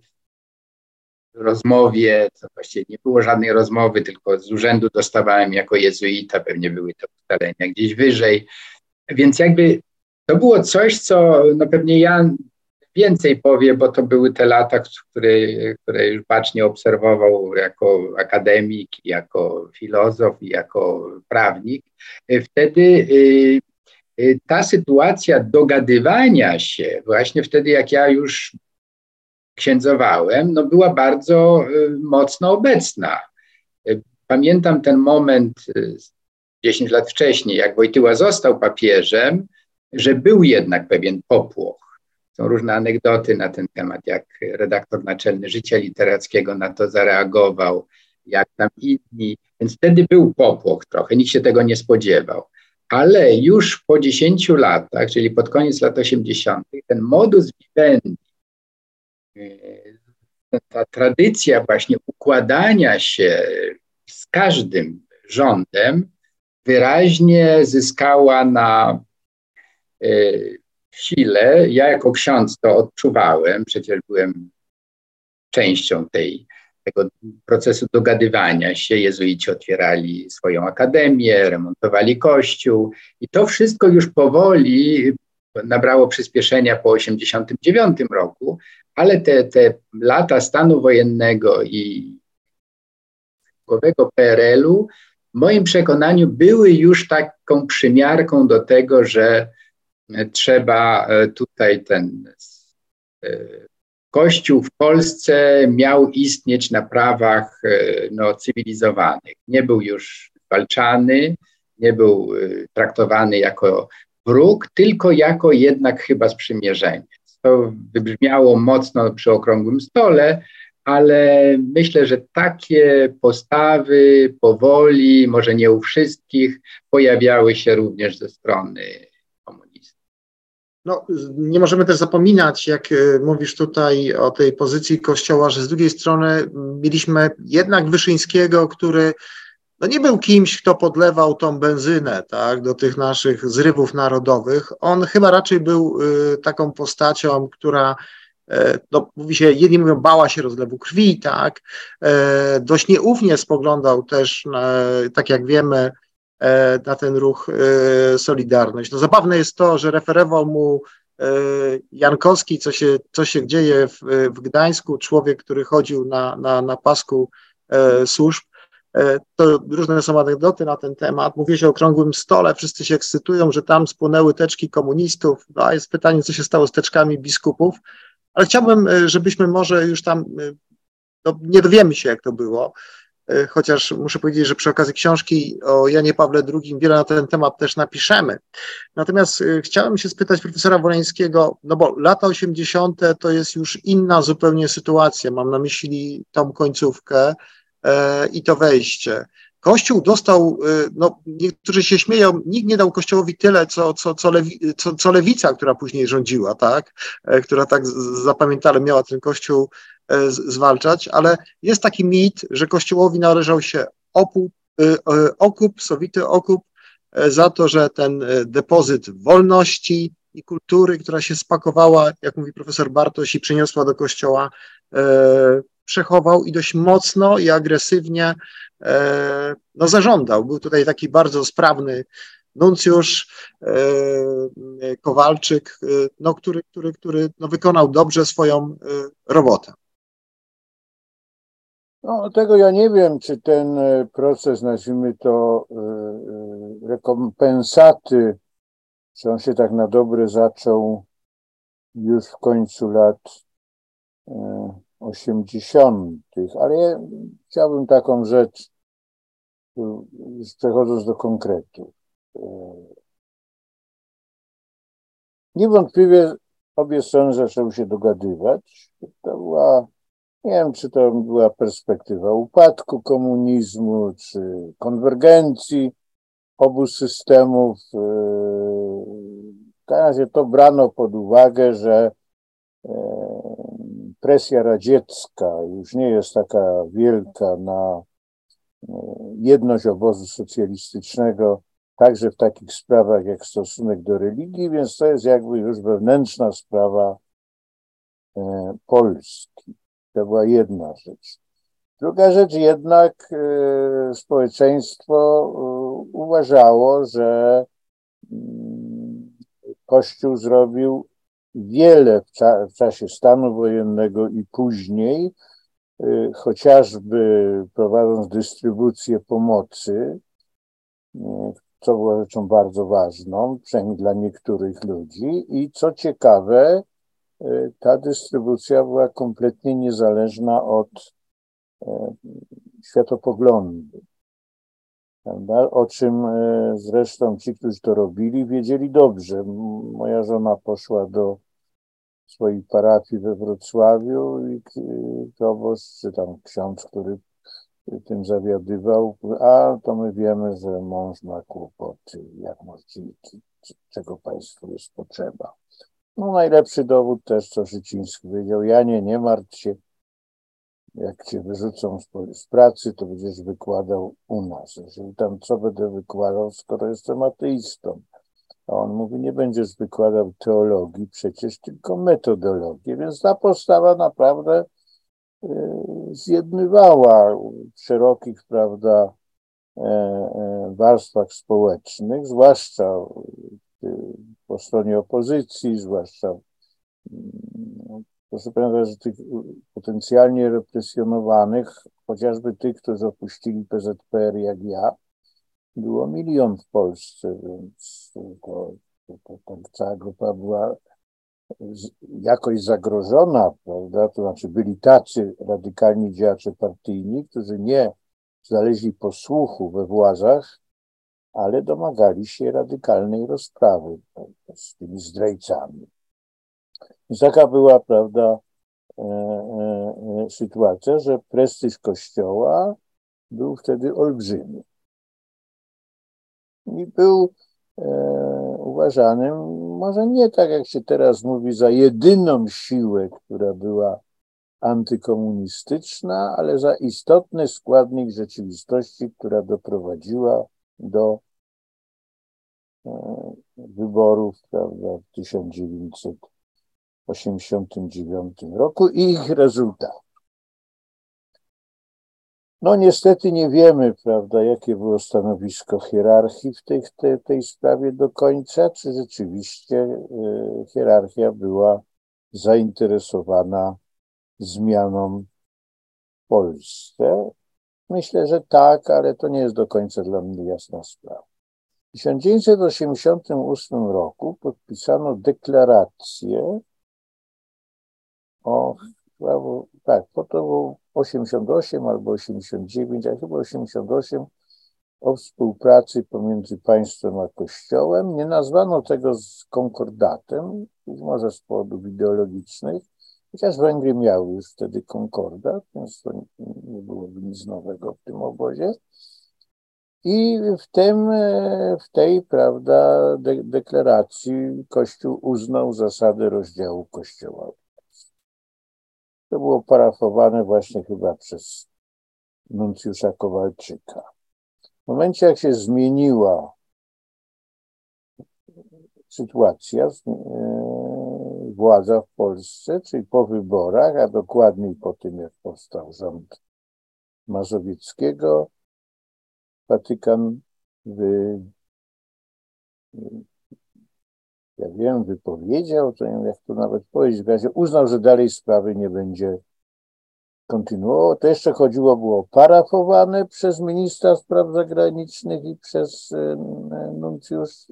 rozmowie, to właściwie nie było żadnej rozmowy, tylko z urzędu dostawałem jako jezuita, pewnie były to ustalenia gdzieś wyżej. Więc jakby to było coś, co no pewnie ja więcej powie, bo to były te lata, które, które już bacznie obserwował jako akademik, jako filozof i jako prawnik. Wtedy y, y, ta sytuacja dogadywania się, właśnie wtedy jak ja już księdzowałem, no była bardzo y, mocno obecna. Pamiętam ten moment 10 lat wcześniej, jak Wojtyła został papieżem, że był jednak pewien popłoch są różne anegdoty na ten temat, jak redaktor naczelny Życia Literackiego na to zareagował, jak tam inni. Więc wtedy był popłoch trochę, nikt się tego nie spodziewał. Ale już po 10 latach, czyli pod koniec lat 80., ten modus vivendi, e, ta tradycja właśnie układania się z każdym rządem wyraźnie zyskała na sile. Ja jako ksiądz to odczuwałem, przecież byłem częścią tej, tego procesu dogadywania się. Jezuici otwierali swoją akademię, remontowali kościół i to wszystko już powoli nabrało przyspieszenia po 1989 roku, ale te, te lata stanu wojennego i głowego PRL-u w moim przekonaniu były już taką przymiarką do tego, że trzeba e, tutaj ten e, Kościół w Polsce miał istnieć na prawach e, no, cywilizowanych. Nie był już walczany, nie był traktowany jako wróg, tylko jako jednak chyba sprzymierzeniec. To wybrzmiało mocno przy okrągłym stole, ale myślę, że takie postawy powoli, może nie u wszystkich, pojawiały się również ze strony no, nie możemy też zapominać, jak e, mówisz tutaj o tej pozycji Kościoła, że z drugiej strony mieliśmy jednak Wyszyńskiego, który no nie był kimś, kto podlewał tą benzynę tak, do tych naszych zrywów narodowych. On chyba raczej był y, taką postacią, która y, no, mówi się, jedni mówią, bała się rozlewu krwi, tak, y, dość nieufnie spoglądał też, tak jak wiemy, E, na ten ruch e, Solidarność. No zabawne jest to, że referował mu e, Jankowski, co się, co się dzieje w, w Gdańsku, człowiek, który chodził na, na, na pasku służb, To różne są anegdoty na ten temat. Mówi się o okrągłym stole, wszyscy się ekscytują, że tam spłonęły teczki komunistów. No, a jest pytanie, co się stało z teczkami biskupów. Ale chciałbym, żebyśmy może już tam, no, nie dowiemy się, jak to było, E, chociaż muszę powiedzieć, że przy okazji książki o Janie Pawle II wiele na ten temat też napiszemy. Natomiast e, chciałem się spytać profesora Woleńskiego, no bo lata 80. to jest już inna zupełnie sytuacja. Mam na myśli tą końcówkę e, i to wejście. Kościół dostał, no niektórzy się śmieją, nikt nie dał Kościołowi tyle, co, co, co, lewi, co, co lewica, która później rządziła, tak, która tak zapamiętale miała ten Kościół E, zwalczać, ale jest taki mit, że Kościołowi należał się e, e, okup, sowity okup za to, że ten depozyt wolności i kultury, która się spakowała, jak mówi profesor Bartoś, i przyniosła do Kościoła, przechował i dość mocno i agresywnie no, zażądał. Był tutaj taki bardzo sprawny nuncjusz Kowalczyk, no, który, który, który no, wykonał dobrze swoją robotę. No, tego ja nie wiem, czy ten e, proces, nazwijmy to e, e, rekompensaty, czy on się tak na dobre zaczął już w końcu lat 80., ale ja chciałbym taką rzecz, przechodząc do konkretu. Niewątpliwie obie strony zaczęły się dogadywać. To była nie wiem, czy to była perspektywa upadku komunizmu, czy konwergencji obu systemów. Yy, w każdym razie to brano pod uwagę, że yy, presja radziecka już nie jest taka wielka na yy, jedność obozu socjalistycznego, także w takich sprawach jak stosunek do religii, więc to jest jakby już wewnętrzna sprawa Polski. To była jedna rzecz. Druga rzecz jednak e, społeczeństwo e, uważało, że mm, Kościół zrobił wiele w, cza w czasie stanu wojennego i później, e, chociażby prowadząc dystrybucję pomocy, co było rzeczą bardzo ważną, przynajmniej dla niektórych ludzi. I co ciekawe, ta dystrybucja była kompletnie niezależna od e, światopoglądu. Prawda? O czym e, zresztą ci, którzy to robili, wiedzieli dobrze. Moja żona poszła do swojej parafii we Wrocławiu i proboszcz, czy tam ksiądz, który tym zawiadywał, a to my wiemy, że mąż ma kłopoty, jak możecie, czego państwu jest potrzeba. No najlepszy dowód też, co Szyciński powiedział, Janie, nie martw się, jak cię wyrzucą z, pracy, to będziesz wykładał u nas. Jeżeli tam co będę wykładał, skoro jestem ateistą? A on mówi, nie będziesz wykładał teologii, przecież tylko metodologii. Więc ta postawa naprawdę y, zjednywała w szerokich, prawda, e, e, warstwach społecznych, zwłaszcza po stronie opozycji, zwłaszcza mm, proszę pamiętać, że tych potencjalnie represjonowanych, chociażby tych, którzy opuścili PZPR jak ja, było milion w Polsce, więc to, to, to, cała grupa była jakoś zagrożona, prawda? To znaczy byli tacy radykalni działacze partyjni, którzy nie znaleźli posłuchu we władzach, ale domagali się radykalnej rozprawy z tymi zdrajcami. Więc taka była, prawda, e, e, e, sytuacja, że prestiż Kościoła był wtedy olbrzymi. I był e, uważanym, może nie tak jak się teraz mówi, za jedyną siłę, która była antykomunistyczna, ale za istotny składnik rzeczywistości, która doprowadziła do e, wyborów prawda, w 1989 roku i ich rezultatów. No niestety nie wiemy, prawda, jakie było stanowisko hierarchii w tej, tej, tej sprawie do końca, czy rzeczywiście y, hierarchia była zainteresowana zmianą w Polsce. Myślę, że tak, ale to nie jest do końca dla mnie jasna sprawa. W 1988 roku podpisano deklarację o, tak, to było 88 albo 89, a chyba 88 o współpracy pomiędzy państwem a kościołem. Nie nazwano tego z konkordatem, być może z powodów ideologicznych, chociaż Węgry miały już wtedy konkordat, więc to nie byłoby nic nowego w tym obozie. I w, tym, w tej prawda, de deklaracji Kościół uznał zasadę rozdziału Kościoła. To było parafowane właśnie chyba przez nuncjusza Kowalczyka. W momencie, jak się zmieniła sytuacja, e, władza w Polsce, czyli po wyborach, a dokładniej po tym, jak powstał rząd Mazowieckiego, Watykan wy, ja wiem, wypowiedział, to nie wiem, jak to nawet powiedzieć, w razie uznał, że dalej sprawy nie będzie kontynuował. To jeszcze chodziło, było parafowane przez ministra spraw zagranicznych i przez nuncjusz,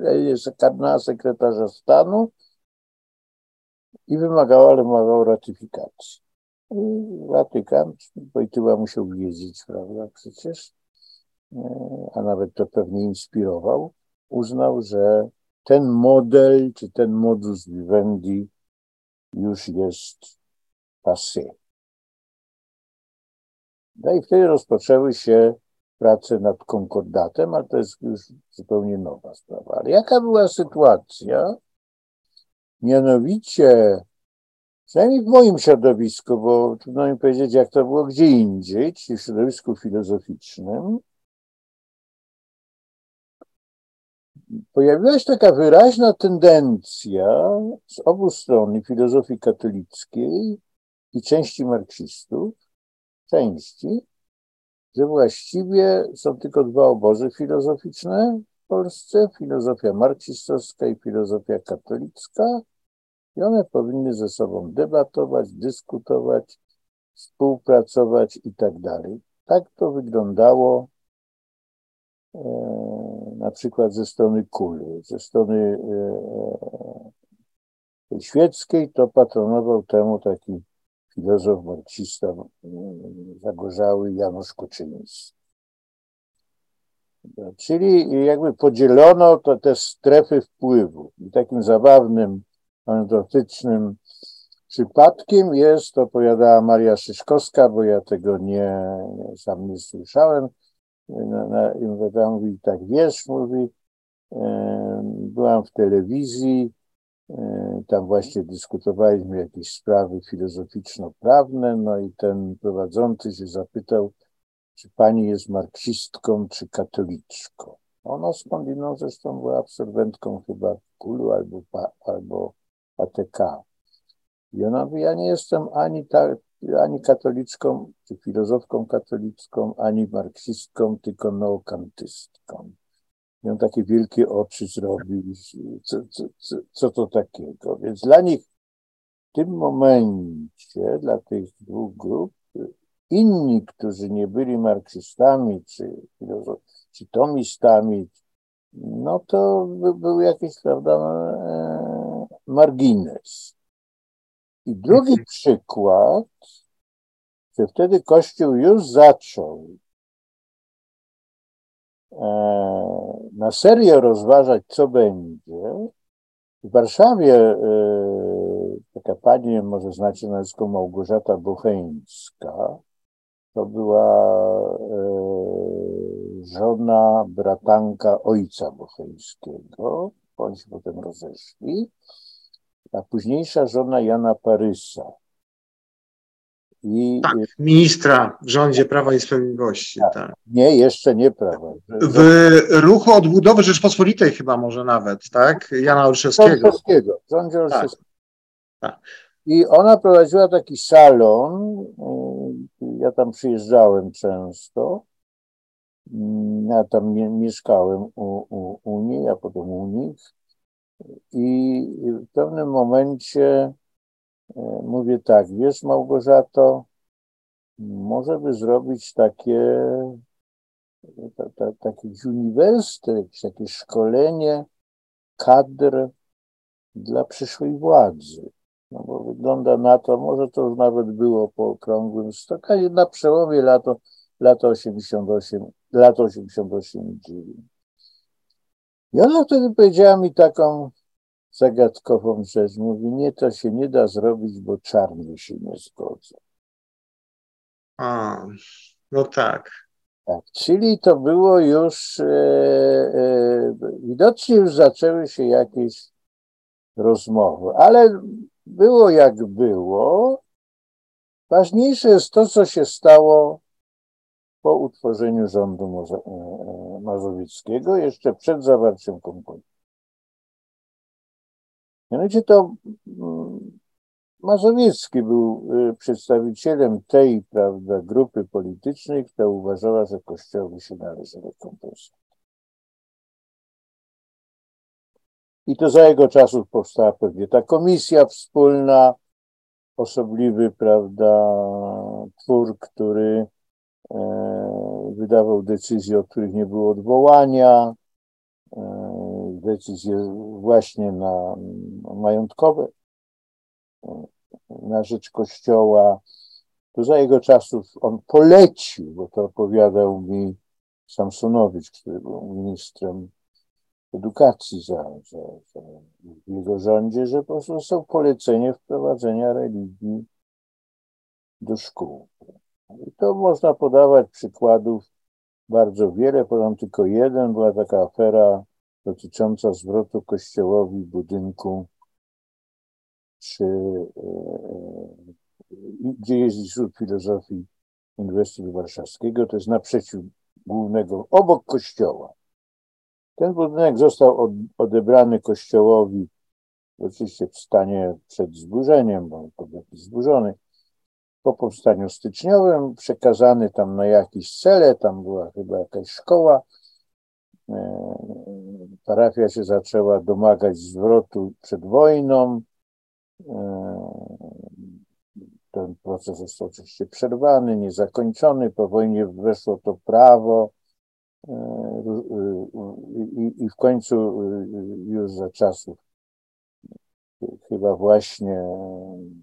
kardynała sekretarza stanu i wymagało, ale wymagało ratyfikacji. I Watykan, Wojtyła musiał wiedzieć, prawda, przecież, e, a nawet to pewnie inspirował, uznał, że ten model, czy ten modus vivendi już jest passé. No i wtedy rozpoczęły się prace nad konkordatem, ale to jest już zupełnie nowa sprawa. Ale jaka była sytuacja? Mianowicie, przynajmniej w moim środowisku, bo trudno mi powiedzieć, jak to było gdzie indziej, czyli w środowisku filozoficznym, pojawiła się taka wyraźna tendencja z obu stron filozofii katolickiej i części marksistów, części, że właściwie są tylko dwa obozy filozoficzne Polsce, filozofia marksistowska i filozofia katolicka i one powinny ze sobą debatować, dyskutować, współpracować i tak dalej. Tak to wyglądało e, na przykład ze strony kuli, ze strony e, e świeckiej to patronował temu taki filozof marksista zagorzały Janusz Kuczyński. Czyli jakby podzielono to te strefy wpływu. I takim zabawnym, anegdotycznym przypadkiem jest, to powiadała Maria Szyszkowska, bo ja tego nie, sam nie słyszałem. Na, na, mówi tak, wiesz, mówi, byłam w telewizji, tam właśnie dyskutowaliśmy jakieś sprawy filozoficzno-prawne, no i ten prowadzący się zapytał, czy pani jest marksistką, czy katoliczką. Ona skądinąd zresztą była absolwentką chyba KUL-u albo, albo ATK. I ona mówi, ja nie jestem ani, ta, ani katoliczką, czy filozofką katolicką, ani marksistką, tylko neokantystką. I on takie wielkie oczy zrobił, co, co, co, co to takiego. Więc dla nich w tym momencie, dla tych dwóch grup, inni, którzy nie byli marksistami, czy, czy tomistami, no to by, był jakiś, prawda, e, margines. I drugi mhm. przykład, że wtedy Kościół już zaczął E, na serio rozważać, co będzie, w Warszawie e, taka pani, może znacie nazwisko Małgorzata Bocheńska, to była e, żona, bratanka ojca Bocheńskiego. Oni się potem rozeszli. A późniejsza żona Jana Parysa. I, tak, ministra w rządzie Prawa i Sprawiedliwości. Tak. tak. Nie, jeszcze nie Prawa. W ruchu odbudowy Rzeczpospolitej chyba może nawet, tak? Jana Olszewskiego. Olszewskiego, rządzie tak. Olszewskiego. Tak. I ona prowadziła taki salon, y, ja tam przyjeżdżałem często, mm, ja tam mieszkałem u, u, u niej, a potem u nich i w pewnym momencie E, mówię tak, wiesz Małgorzato, może by zrobić takie, ta, ta, taki uniwersytet, szkolenie kadr dla przyszłej władzy. No bo wygląda na to, może to już nawet było po okrągłym stokanie, na przełomie lato, lata 88, lata 88 i 9. I ona wtedy powiedziała mi taką zagadkową rzecz. Mówi, nie, to się nie da zrobić, bo czarni się nie zgodzą. A, no tak. Tak, czyli to było już, e, e, widocznie już zaczęły się jakieś rozmowy, ale było jak było. Ważniejsze jest to, co się stało po utworzeniu rządu e, e, mazowieckiego, jeszcze przed zawarciem kompromisu. Mianowicie to mm, Mazowiecki był y, przedstawicielem tej prawda, grupy politycznej, która uważała, że Kościołowi się należy rekompensata. I to za jego czasów powstała pewnie ta komisja wspólna, osobliwy, prawda, twór, który e, wydawał decyzje, o których nie było odwołania, e, decyzje właśnie na, na majątkowe na rzecz Kościoła. To za jego czasów on polecił, bo to opowiadał mi Samsonowicz, który był ministrem edukacji za, za, za w jego rządzie, że po prostu zostało polecenie wprowadzenia religii do szkół. I to można podawać przykładów bardzo wiele, podam tylko jeden. Była taka afera dotycząca zwrotu kościołowi budynku czy e, e, gdzie jest Instytut Filozofii Uniwersytetu Warszawskiego, to jest naprzeciw głównego, obok kościoła. Ten budynek został odebrany kościołowi, oczywiście w stanie przed zburzeniem, bo był zburzony, po powstaniu styczniowym, przekazany tam na jakiś cele, tam była chyba jakaś szkoła. E, parafia się zaczęła domagać zwrotu przed wojną. Ten proces został oczywiście przerwany, niezakończony. Po wojnie weszło to prawo i, i w końcu już za czasów chyba właśnie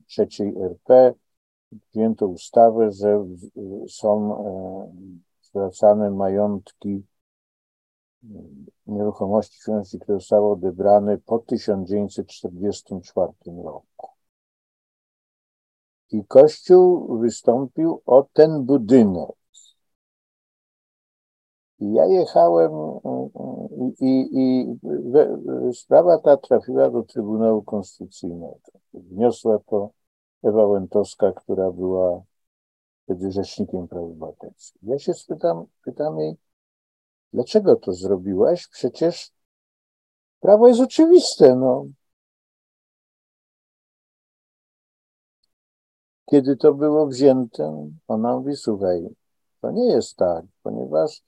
trzeciej RP przyjęto ustawę, że są zwracane majątki nieruchomości które zostały odebrane po 1944 roku. I Kościół wystąpił o ten budynek. Ja jechałem i, i, i sprawa ta trafiła do Trybunału Konstytucyjnego. Wniosła to Ewa Łętowska, która była wtedy rzecznikiem praw obywatelskich. Ja się spytam, pytam jej, Dlaczego to zrobiłaś? Przecież prawo jest oczywiste. No. Kiedy to było wzięte, ona mówi, słuchaj, to nie jest tak, ponieważ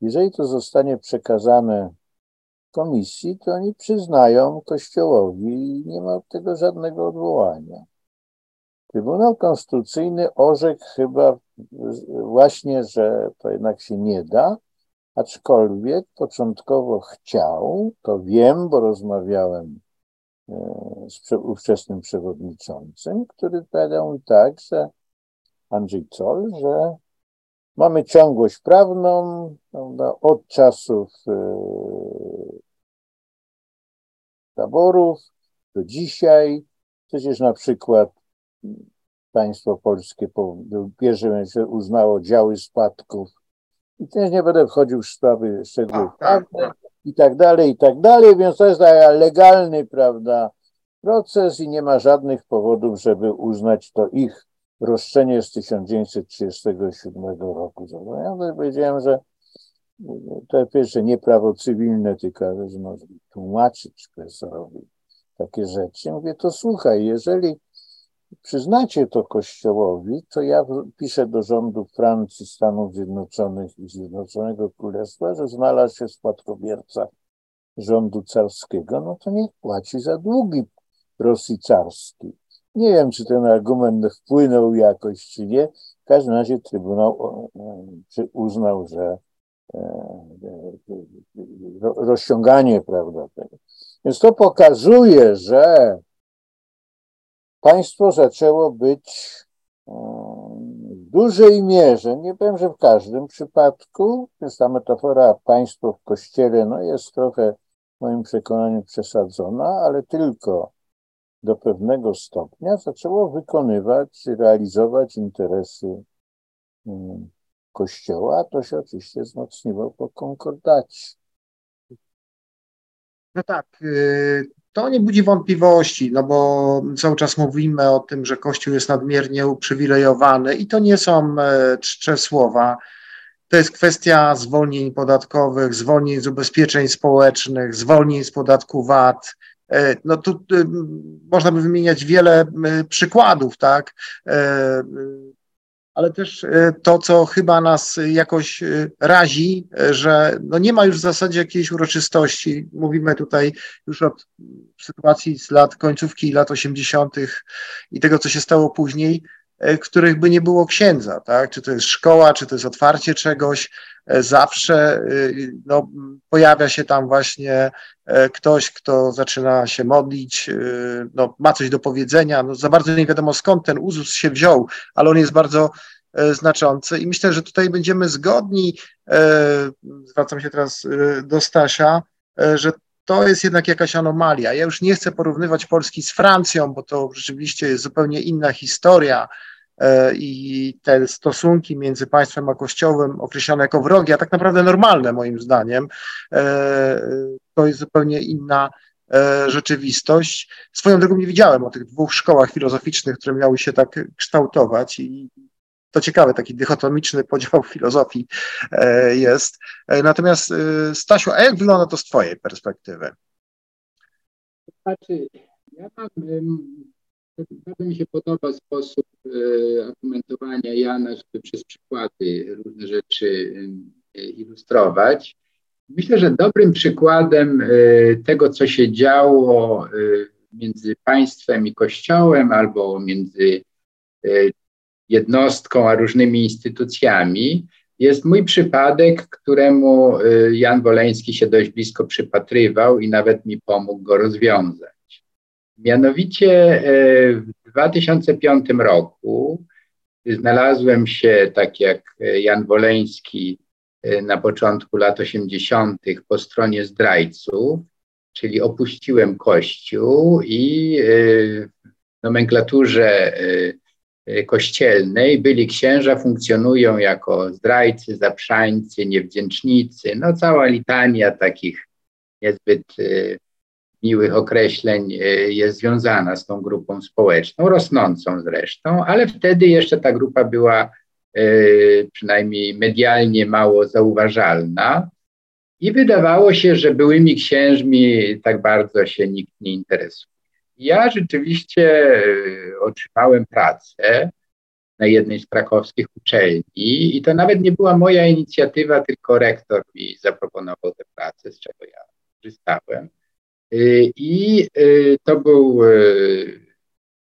jeżeli to zostanie przekazane komisji, to oni przyznają Kościołowi i nie ma od tego żadnego odwołania. Trybunał Konstytucyjny orzekł chyba właśnie, że to jednak się nie da, aczkolwiek początkowo chciał, to wiem, bo rozmawiałem e, z ówczesnym przewodniczącym, który powiedział mi tak, że Andrzej Zoll, że mamy ciągłość prawną prawda, od czasów e, taborów do dzisiaj. Przecież na przykład państwo polskie po pierwsze uznało działy spadków i też nie będę wchodził w sprawy szczegółów tak, tak. i tak dalej, i tak dalej, więc to jest legalny, prawda, proces i nie ma żadnych powodów, żeby uznać to ich roszczenie z 1937 roku. Ja powiedziałem, że to pierwsze nie prawo cywilne, tylko no, tłumaczyć profesorowi takie rzeczy. Mówię, to słuchaj, jeżeli przyznacie to Kościołowi, to ja piszę do rządu Francji, Stanów Zjednoczonych i Zjednoczonego Królestwa, że znalazł się spadkobierca rządu carskiego, no to niech płaci za długi Rosji carskiej. Nie wiem, czy ten argument wpłynął jakoś, czy nie. W każdym razie Trybunał uznał, że rozciąganie, prawda. Więc to pokazuje, że państwo zaczęło być w dużej mierze, nie powiem, że w każdym przypadku, jest ta metafora państwo w kościele, no jest trochę w moim przekonaniu przesadzona, ale tylko do pewnego stopnia zaczęło wykonywać, realizować interesy mm, Kościoła, a to się oczywiście wzmocniło po konkordacie. No tak, y, to nie budzi wątpliwości, no bo cały czas mówimy o tym, że Kościół jest nadmiernie uprzywilejowany i to nie są e, czcze słowa. To jest kwestia zwolnień podatkowych, zwolnień z ubezpieczeń społecznych, zwolnień z podatku VAT. E, no tu y, można by wymieniać wiele przykładów, tak? E, ale też e, to, co chyba nas jakoś e, razi, e, że no nie ma już w zasadzie jakiejś uroczystości. Mówimy tutaj już od sytuacji z lat końcówki lat 80. i tego, co się stało później, których by nie było księdza, tak? Czy to jest szkoła, czy to jest otwarcie czegoś, zawsze no, pojawia się tam właśnie ktoś, kto zaczyna się modlić, no, ma coś do powiedzenia, no, za bardzo nie wiadomo skąd ten uzus się wziął, ale on jest bardzo znaczący. I myślę, że tutaj będziemy zgodni, zwracam się teraz do Stasia, że to jest jednak jakaś anomalia. Ja już nie chcę porównywać Polski z Francją, bo to rzeczywiście jest zupełnie inna historia, E, i te stosunki między państwem a kościołem określone jako wrogie, a tak naprawdę normalne moim zdaniem, e, to jest zupełnie inna e, rzeczywistość. Swoją drogą nie widziałem o tych dwóch szkołach filozoficznych, które miały się tak kształtować i to ciekawe, taki dychotomiczny podział filozofii jest. Natomiast Stasiu, a jak wygląda to z Twojej perspektywy? Znaczy, ja mam bardzo mi się podoba sposób e, argumentowania Jana, żeby przez przykłady różne rzeczy e, ilustrować. Myślę, że dobrym przykładem e, tego, co się działo między państwem i kościołem, albo między jednostką a różnymi instytucjami, jest mój przypadek, któremu Jan Woleński się dość blisko przypatrywał i nawet mi pomógł go rozwiązać. Mianowicie e, w 2005 roku znalazłem się, tak jak Jan Woleński e, na początku lat 80., po stronie zdrajców, czyli opuściłem Kościół i e, w nomenklaturze kościelnej byli księża, funkcjonują jako zdrajcy, zaprzańcy, niewdzięcznicy, no cała litania takich niezbyt miłych określeń e, jest związana z tą grupą społeczną, rosnącą zresztą, ale wtedy jeszcze ta grupa była e, przynajmniej medialnie mało zauważalna i wydawało się, że byłymi księżmi tak bardzo się nikt nie interesuje. Ja rzeczywiście e, otrzymałem pracę na jednej z krakowskich uczelni i to nawet nie była moja inicjatywa, tylko rektor mi zaproponował tę pracę, z czego ja korzystałem. Y, I y, to był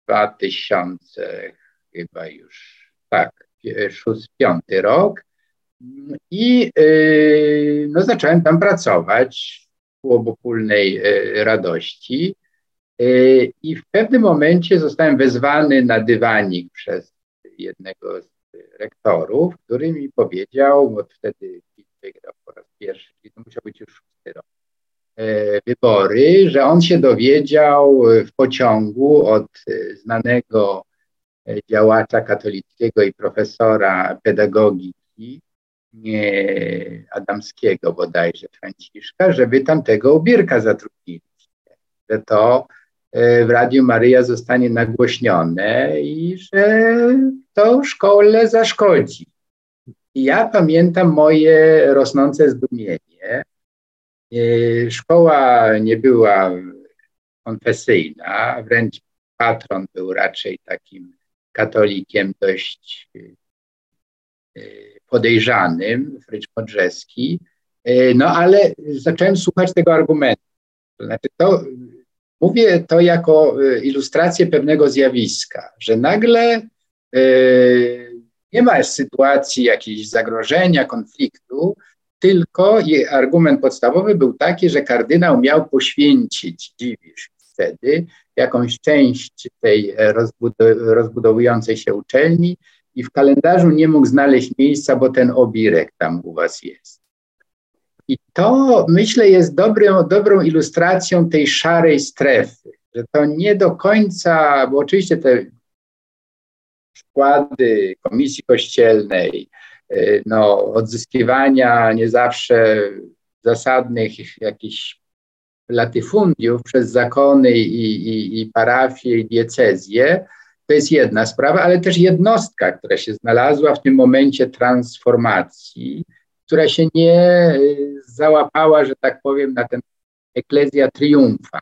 2000 y, chyba już, tak, szósty, piąty rok. I no, zacząłem tam pracować w obopólnej radości. I w pewnym momencie zostałem wezwany na dywanik przez jednego z rektorów, który mi powiedział, bo wtedy wygrał po raz pierwszy, to musiał być już szósty rok wybory, że on się dowiedział w pociągu od e, znanego e, działacza katolickiego i profesora pedagogiki Adamskiego bodajże Franciszka, żeby tamtego ubierka zatrudnili. Że to w Radiu Maryja zostanie nagłośnione i że to szkole zaszkodzi. I ja pamiętam moje rosnące zdumienie, E, szkoła nie była konfesyjna, wręcz patron był raczej takim katolikiem dość e, podejrzanym, Frycz Modrzewski, e, no ale zacząłem słuchać tego argumentu. To znaczy to Mówię to jako y, ilustrację pewnego zjawiska, że nagle nie ma sytuacji jakiejś zagrożenia, konfliktu, tylko argument podstawowy był taki, że kardynał miał poświęcić, dziwisz wtedy, jakąś część tej rozbudowującej się uczelni i w kalendarzu nie mógł znaleźć miejsca, bo ten obirek tam u was jest. I to myślę jest dobrą, dobrą ilustracją tej szarej strefy, że to nie do końca, bo oczywiście te przykłady komisji kościelnej, no, odzyskiwania nie zawsze zasadnych jakichś latyfundiów przez zakony i, i, i parafie i diecezje, to jest jedna sprawa, ale też jednostka, która się znalazła w tym momencie transformacji, która się nie y, załapała, że tak powiem, na ten eklezja triumfa,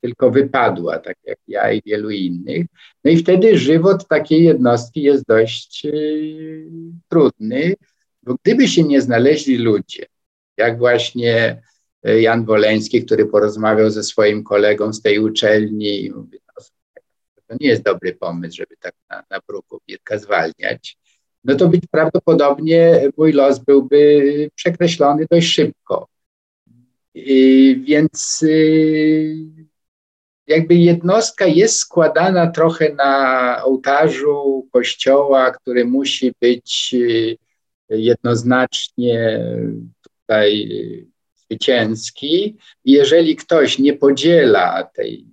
tylko wypadła, tak jak ja i wielu innych. No i wtedy żywot takiej jednostki jest dość y, trudny, bo gdyby się nie znaleźli ludzie, jak właśnie y, Jan Woleński, który porozmawiał ze swoim kolegą z tej uczelni i mówi, no, to nie jest dobry pomysł, żeby tak na, na bruku Birka zwalniać, no to być prawdopodobnie mój los byłby przekreślony dość szybko. Więc y, jakby jednostka jest składana trochę na ołtarzu kościoła, który musi być y, jednoznacznie tutaj zwycięski. Jeżeli ktoś nie podziela tej,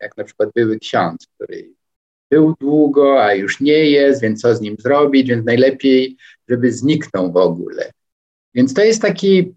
jak na przykład były ksiądz, który był długo, a już nie jest, więc co z nim zrobić, więc najlepiej, żeby zniknął w ogóle. Więc to jest taki,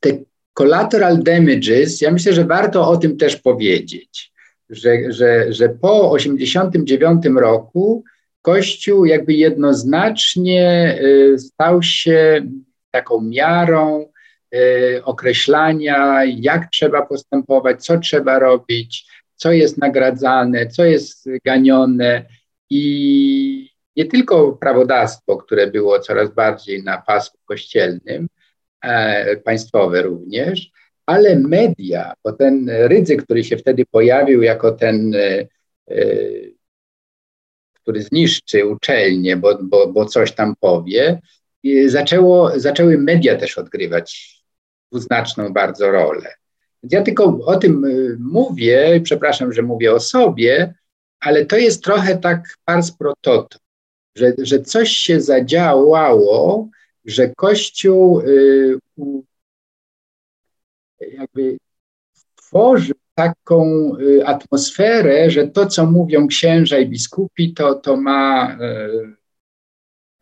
te collateral damages, ja myślę, że warto o tym też powiedzieć, że, że, że po 89 roku Kościół jakby jednoznacznie y, stał się taką miarą y, określania, jak trzeba postępować, co trzeba robić, co jest nagradzane, co jest ganione i nie tylko prawodawstwo, które było coraz bardziej na pasku kościelnym, państwowe również, ale media, bo ten ryzyk, który się wtedy pojawił jako ten, e, e, który zniszczy uczelnię, bo, bo, bo coś tam powie, zaczęło, zaczęły media też odgrywać dwuznaczną bardzo rolę. Ja tylko o tym mówię, przepraszam, że mówię o sobie, ale to jest trochę tak pars pro toto, że, że coś się zadziałało, że Kościół y, jakby tworzy taką y, atmosferę, że to, co mówią księża i biskupi, to, to ma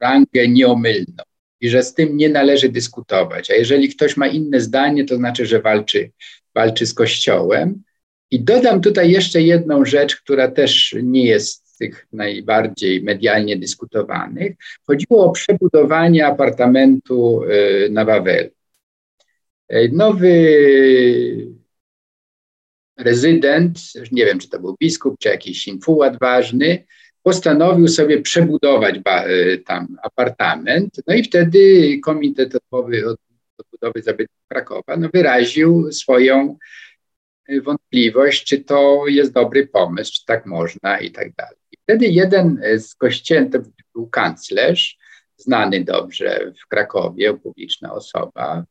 rangę nieomylną i że z tym nie należy dyskutować. A jeżeli ktoś ma inne zdanie, to znaczy, że walczy walczy z Kościołem. I dodam tutaj jeszcze jedną rzecz, która też nie jest tych najbardziej medialnie dyskutowanych. Chodziło o przebudowanie apartamentu y, na Wawelu. Y, nowy rezydent, nie wiem czy to był biskup, czy jakiś infułat ważny, postanowił sobie przebudować y, tam apartament. No i wtedy komitet od odbudowy zabytków Krakowa, no wyraził swoją wątpliwość, czy to jest dobry pomysł, czy tak można i tak dalej. Wtedy jeden z kościelnych, to był kanclerz, znany dobrze w Krakowie, publiczna osoba,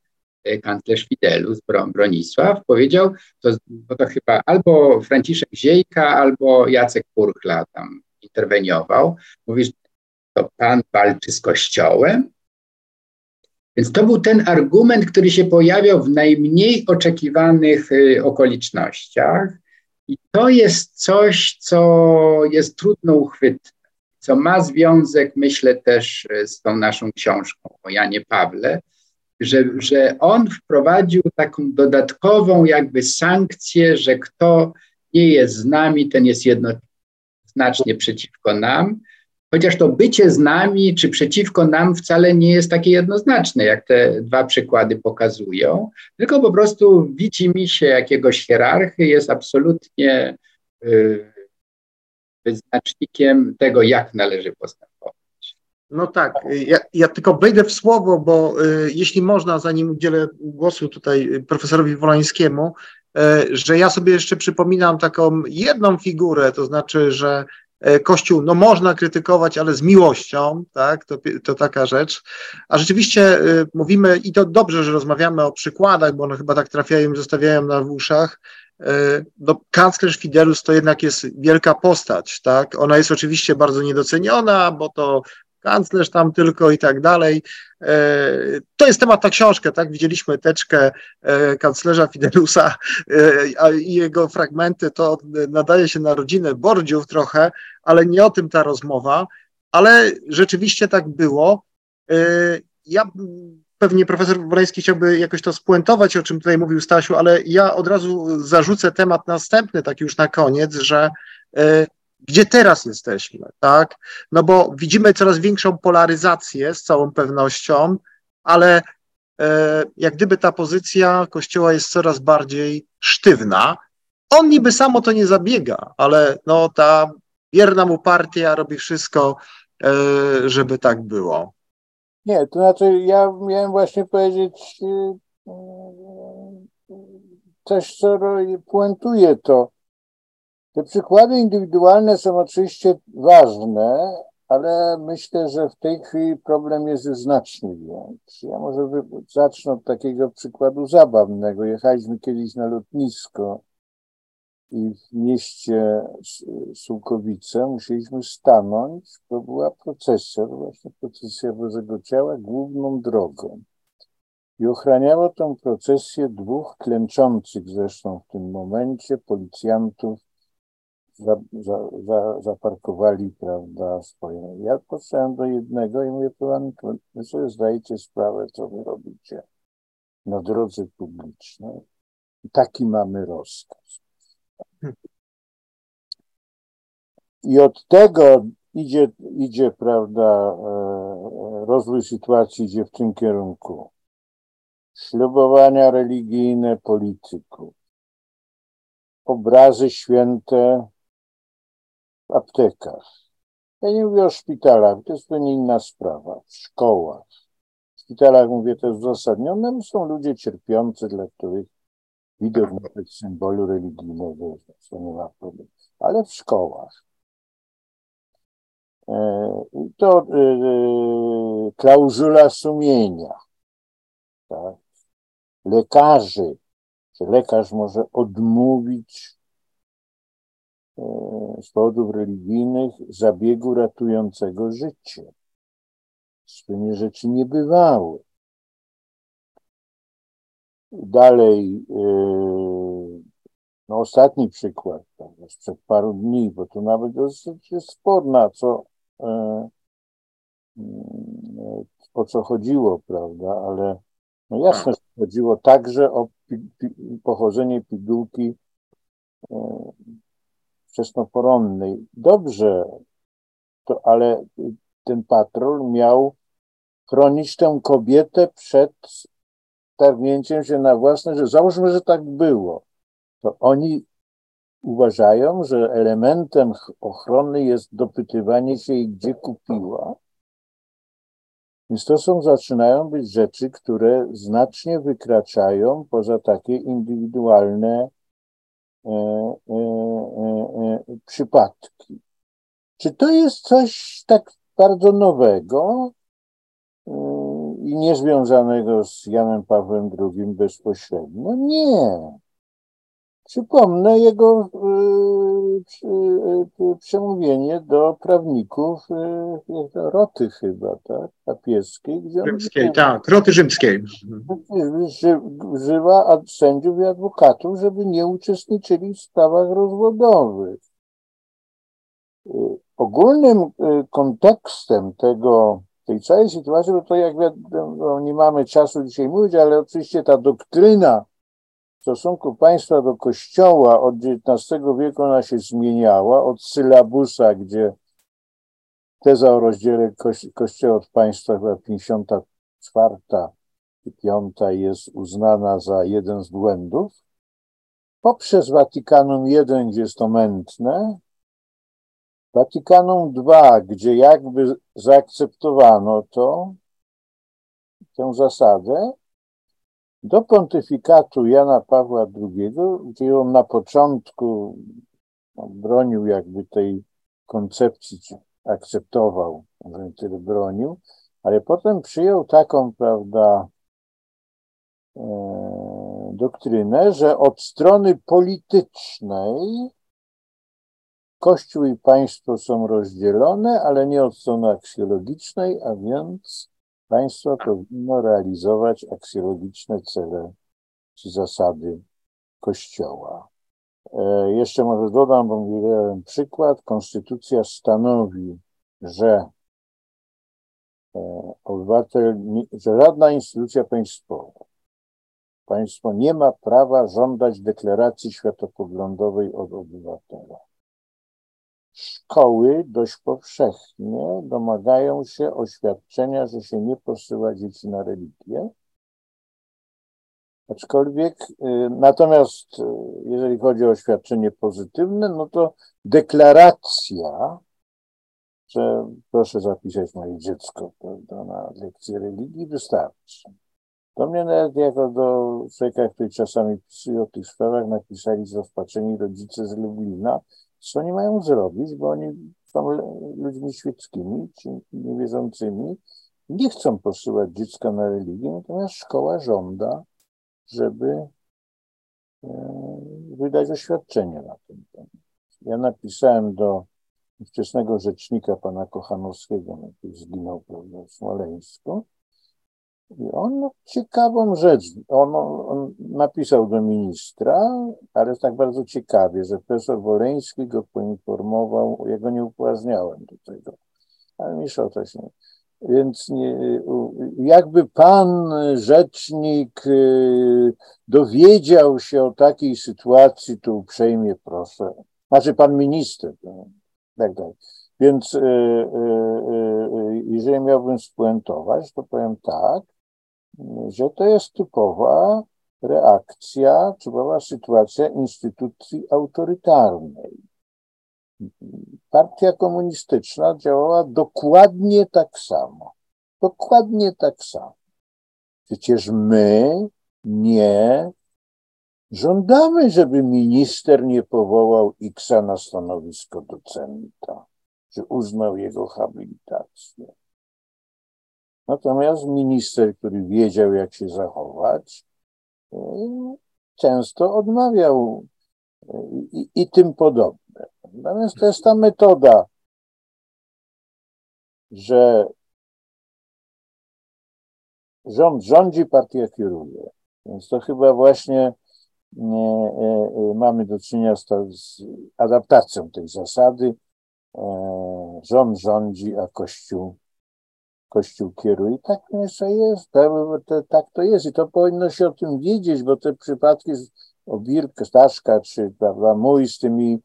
y, kanclerz Fidelus Bronisław, powiedział, to, bo to chyba albo Franciszek Ziejka, albo Jacek Purchla tam interweniował, mówisz, to pan walczy z Kościołem? Więc to był ten argument, który się pojawiał w najmniej oczekiwanych y, okolicznościach. I to jest coś, co jest trudno uchwytne, co ma związek, myślę, też y, z tą naszą książką o Janie Pawle, że, że on wprowadził taką dodatkową jakby sankcję, że kto nie jest z nami, ten jest jednoznacznie przeciwko nam. Chociaż to bycie z nami czy przeciwko nam wcale nie jest takie jednoznaczne, jak te dwa przykłady pokazują, tylko po prostu widzi mi się jakiegoś hierarchy, jest absolutnie y, wyznacznikiem tego, jak należy postępować. No tak, ja, ja, tylko wejdę w słowo, bo y, jeśli można, zanim udzielę głosu tutaj profesorowi Wolańskiemu, że ja sobie jeszcze przypominam taką jedną figurę, to znaczy, że Kościół, no można krytykować, ale z miłością, tak, to, to taka rzecz. A rzeczywiście y, mówimy, i to dobrze, że rozmawiamy o przykładach, bo one chyba tak trafiają i zostawiają na uszach. Y, no, kanclerz Fidelus to jednak jest wielka postać, tak. Ona jest oczywiście bardzo niedoceniona, bo to kanclerz tam tylko i tak dalej. E, to jest temat na książkę, tak? Widzieliśmy teczkę e, kanclerza Fidelusa e, i jego fragmenty, to nadaje się na rodzinę Bordziów trochę, ale nie o tym ta rozmowa, ale rzeczywiście tak było. Ja pewnie profesor Woleński chciałby jakoś to spuentować, o czym tutaj mówił Stasiu, ale ja od razu zarzucę temat następny, tak już na koniec, że gdzie teraz jesteśmy, tak? No bo widzimy coraz większą polaryzację z całą pewnością, ale e, jak gdyby ta pozycja Kościoła jest coraz bardziej sztywna. On niby samo to nie zabiega, ale no ta wierna mu partia robi wszystko, e, żeby tak było. Nie, to znaczy ja miałem właśnie powiedzieć e, coś, co puentuje to te przykłady indywidualne są oczywiście ważne, ale myślę, że w tej chwili problem jest znacznie większy. Ja może zacznę od takiego przykładu zabawnego. Jechaliśmy kiedyś na lotnisko i w mieście Sułkowice musieliśmy stanąć, bo była procesja, właśnie procesja Bożego Ciała główną drogą. I ochraniało tą procesję dwóch klęczących zresztą w tym momencie policjantów za, za, za, zaparkowali, prawda, swoje. Ja podstałem do jednego i mówię, pan, wy sobie zdajecie sprawę, co wy robicie na drodze publicznej. Taki mamy rozkaz. I od tego idzie, idzie prawda, e, rozwój sytuacji idzie w tym kierunku. Ślubowania religijne polityków, obrazy święte aptekach. Ja nie mówię o szpitalach, to jest zupełnie inna sprawa. W szkołach. W szpitalach mówię to jest uzasadnione, są ludzie cierpiący, dla których widok nawet symbolu religijnego, to nie ma problemu. Ale w szkołach. E, to e, e, klauzula sumienia. Tak? Lekarzy, że lekarz może odmówić z powodów religijnych zabiegu ratującego życie. Zupełnie rzeczy niebywałe. Dalej, e, no ostatni przykład, tak, sprzed paru dni, bo to nawet dosyć jest sporna, co, e, mm, o co chodziło, prawda, ale no jasne, że chodziło także o pi, pi, pochodzenie pigułki wczesnoporonnej. Dobrze, to, ale ten patrol miał chronić tę kobietę przed targnięciem się na własne, że załóżmy, że tak było. To oni uważają, że elementem ochrony jest dopytywanie się jej, gdzie kupiła. Więc to są, zaczynają być rzeczy, które znacznie wykraczają poza takie indywidualne przypadki. Czy to jest coś tak bardzo nowego i niezwiązanego z Janem Pawłem II bezpośrednio? Nie. Przypomnę jego y, y, przemówienie do prawników Roty chyba, tak? Papieskiej. Gdzie rzymskiej, tak, Roty rzymskiej. Wzywa sędziów i adwokatów, żeby nie uczestniczyli w sprawach rozwodowych. Ogólnym kontekstem tego, tej całej sytuacji, bo to jak wiadomo, nie mamy czasu dzisiaj mówić, ale oczywiście ta doktryna stosunku państwa do kościoła od XIX wieku ona się zmieniała, od sylabusa, gdzie teza o rozdziale kościoła od państwa chyba 54 i 5 jest uznana za jeden z błędów, poprzez Watykanum I, gdzie jest to mętne, Watykanum II, gdzie jakby zaakceptowano to, tę zasadę, do pontyfikatu Jana Pawła II, gdzie on na początku bronił jakby tej koncepcji, akceptował, nie tyle bronił, ale potem przyjął taką, prawda, e, doktrynę, że od strony politycznej Kościół i państwo są rozdzielone, ale nie od strony aksjologicznej, a więc państwo powinno realizować aksjologiczne cele czy zasady Kościoła. E, jeszcze może dodam, bo mówiłem przykład. Konstytucja stanowi, że e, obywatel, że żadna instytucja państwowa, państwo nie ma prawa żądać deklaracji światopoglądowej od obywatela. Szkoły dość powszechnie domagają się oświadczenia, że się nie posyła dzieci na religię. Aczkolwiek, y, natomiast y, jeżeli chodzi o oświadczenie pozytywne, no to deklaracja, że proszę zapisać moje dziecko prawda, na lekcję religii, wystarczy. Do mnie nawet jako do człowieka, który czasami pisuje o tych sprawach, napisali zrozpaczeni rodzice z Lublina, co oni mają zrobić, bo oni są ludźmi świeckimi czy niewierzącymi, nie chcą posyłać dziecka na religię, natomiast szkoła żąda, żeby e, wydać oświadczenie na ten temat. Ja napisałem do wczesnego rzecznika pana Kochanowskiego, który zginął prawda, w Smoleńsku, i on ciekawą rzecz, on, on, napisał do ministra, ale tak bardzo ciekawie, że profesor Woleński go poinformował, ja go nie upoważniałem do tego, ale mniejsza o to się. Więc nie, jakby pan rzecznik y, dowiedział się o takiej sytuacji, to uprzejmie proszę. Znaczy pan minister, tak dalej. Więc y, y, jeżeli miałbym spuentować, to powiem tak, że to jest typowa reakcja, typowa sytuacja instytucji autorytarnej. Partia komunistyczna działała dokładnie tak samo. Dokładnie tak samo. Przecież my nie żądamy, żeby minister nie powołał Xa na stanowisko docenta, czy uznał jego habilitację. Natomiast minister, który wiedział, jak się zachować, e, często odmawiał e, i, i tym podobne. Natomiast to jest ta metoda, że rząd rządzi, partia kieruje. Więc to chyba właśnie nie, e, mamy do czynienia z, z adaptacją tej zasady. Rząd rządzi, a Kościół Kościół kieruje. Tak jeszcze jest, tak, tak to jest i to powinno się o tym wiedzieć, bo te przypadki o Birk, Staszka, czy prawda, mój z tymi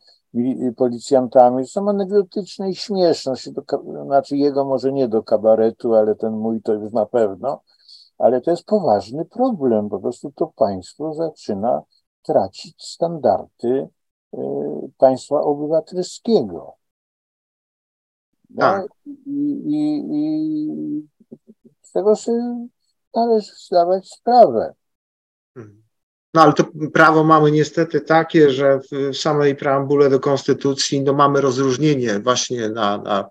policjantami są anegdotyczne i śmieszne. Do, znaczy jego może nie do kabaretu, ale ten mój to już na pewno. Ale to jest poważny problem. Po prostu to państwo zaczyna tracić standardy y, państwa obywatelskiego. No, tak. i, i, I z tego sobie należy zdawać sprawę. Mhm. No ale to prawo mamy niestety takie, że w samej preambule do Konstytucji no, mamy rozróżnienie właśnie na, na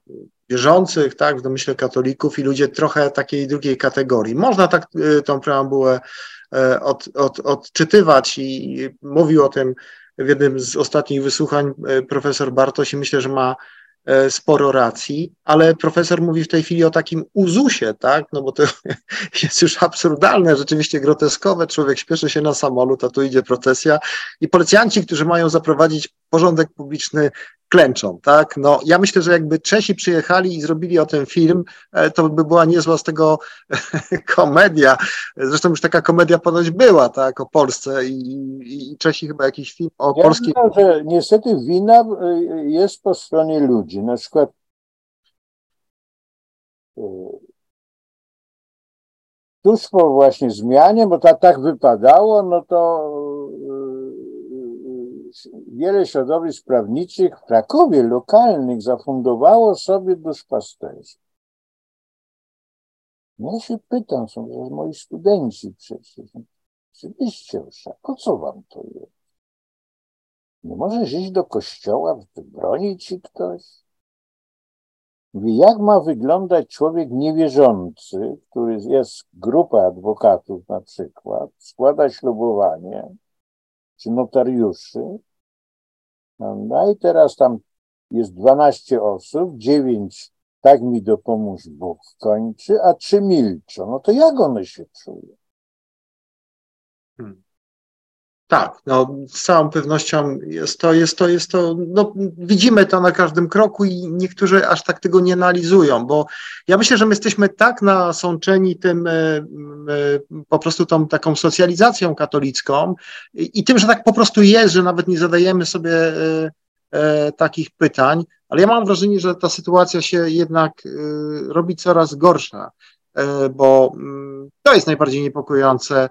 wierzących, tak, w domyśle katolików i ludzie trochę takiej drugiej kategorii. Można tak y, tą preambułę e, od, od, odczytywać i mówił o tym w jednym z ostatnich wysłuchań e, profesor Bartoś i myślę, że ma sporo racji, ale profesor mówi w tej chwili o takim uzusie, tak? No bo to jest już absurdalne, rzeczywiście groteskowe. Człowiek śpieszy się na samolot, a tu idzie procesja i policjanci, którzy mają zaprowadzić porządek publiczny, klęczą, tak? No, ja myślę, że jakby Czesi przyjechali i zrobili o tym film, e, to by była niezła z tego komedia. Zresztą już taka komedia ponoć była, tak, o Polsce i, i Czesi chyba jakiś film o ja polskiej... Myślę, że niestety wina e, jest po stronie ludzi. Na przykład e, tuż po właśnie zmianie, bo to tak wypadało, no to wiele środowisk prawniczych w Krakowie lokalnych zafundowało sobie duszpasterzy. Ja się pytam, są moi studenci przecież. Oczywiście, po co wam to jest? Nie możesz iść do kościoła, broni ci ktoś? Mówi, jak ma wyglądać człowiek niewierzący, który jest grupa adwokatów na przykład, składa ślubowanie, czy notariuszy, no i teraz tam jest 12 osób, 9 tak mi dopomóż Bóg kończy, a trzy milczą. No to jak one się czują? Hmm. Tak, no, z całą pewnością jest to, jest to, jest to, no, widzimy to na każdym kroku i niektórzy aż tak tego nie analizują, bo ja myślę, że my jesteśmy tak nasączeni tym, e, e, po prostu tą taką socjalizacją katolicką i, i tym, że tak po prostu jest, że nawet nie zadajemy sobie e, takich pytań, ale ja mam wrażenie, że ta sytuacja się jednak robi coraz gorsza, bo mm, to jest najbardziej niepokojące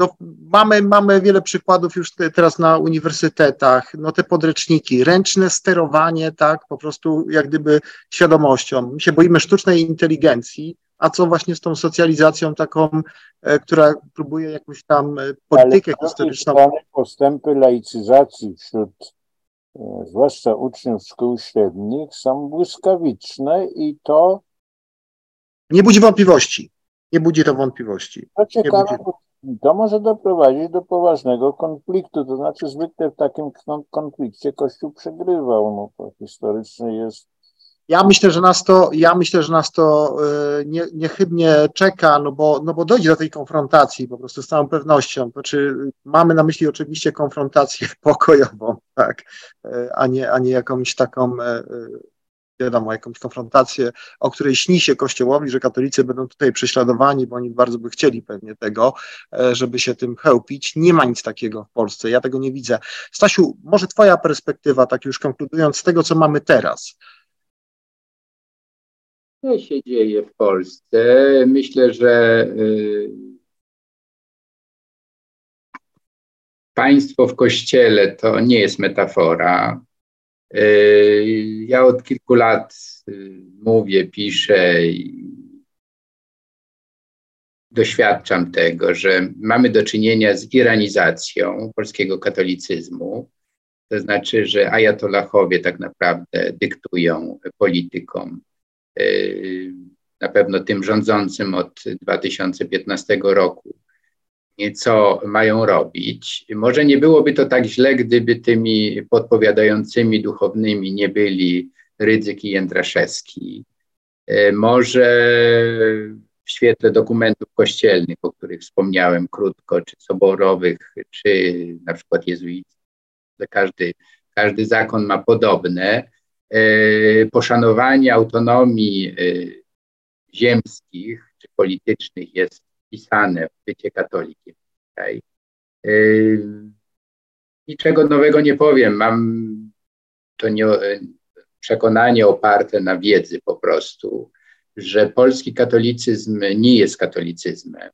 no, mamy, mamy wiele przykładów już te, teraz na uniwersytetach, no te podręczniki, ręczne sterowanie, tak, po prostu jak gdyby świadomością. My się boimy sztucznej inteligencji, a co właśnie z tą socjalizacją taką, e, która próbuje jakąś tam e, politykę Ale historyczną. Postępy laicyzacji wśród e, zwłaszcza uczniów szkół średnich są błyskawiczne i to nie budzi wątpliwości. Nie budzi to wątpliwości. To ciekawe, to może doprowadzić do poważnego konfliktu. To znaczy, zwykle w takim konflikcie Kościół przegrywał. No, to historycznie jest. Ja myślę, że nas to, ja myślę, że nas to y, nie, niechybnie czeka, no bo, no bo dojdzie do tej konfrontacji po prostu z całą pewnością. Znaczy, mamy na myśli oczywiście konfrontację pokojową, tak, y, a nie, a nie jakąś taką y, wiadomo, jakąś konfrontację, o której śni się Kościołowi, że katolicy będą tutaj prześladowani, bo oni bardzo by chcieli pewnie tego, e, żeby się tym chełpić. Nie ma nic takiego w Polsce, ja tego nie widzę. Stasiu, może twoja perspektywa, tak już konkludując, z tego, co mamy teraz. Co się dzieje w Polsce? Myślę, że y, państwo w kościele to nie jest metafora. Yy, ja od kilku lat yy, mówię, piszę i doświadczam tego, że mamy do czynienia z iranizacją polskiego katolicyzmu. To znaczy, że ajatollahowie tak naprawdę dyktują politykom, yy, na pewno tym rządzącym od 2015 roku, co mają robić. Może nie byłoby to tak źle, gdyby tymi podpowiadającymi duchownymi nie byli Rydzyk i Jędraszewski. E, może w świetle dokumentów kościelnych, o których wspomniałem krótko, czy soborowych, czy na przykład jezuickich, każdy, każdy zakon ma podobne, e, poszanowanie autonomii e, ziemskich czy politycznych jest wpisane w bycie katolikiem dzisiaj. Yy, niczego nowego nie powiem. Mam to nie, przekonanie oparte na wiedzy po prostu, że polski katolicyzm nie jest katolicyzmem,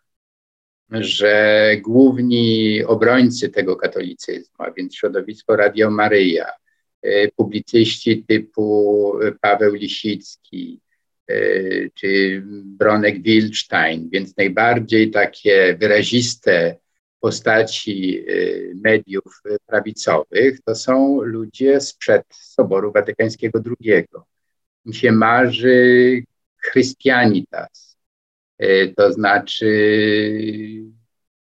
że główni obrońcy tego katolicyzmu, a więc środowisko Radio Maryja, yy, publicyści typu Paweł Lisicki, E, czy Bronek Wilstein, więc najbardziej takie wyraziste postaci e, mediów prawicowych to są ludzie sprzed Soboru Watykańskiego II. Mi się marzy Christianitas, e, to znaczy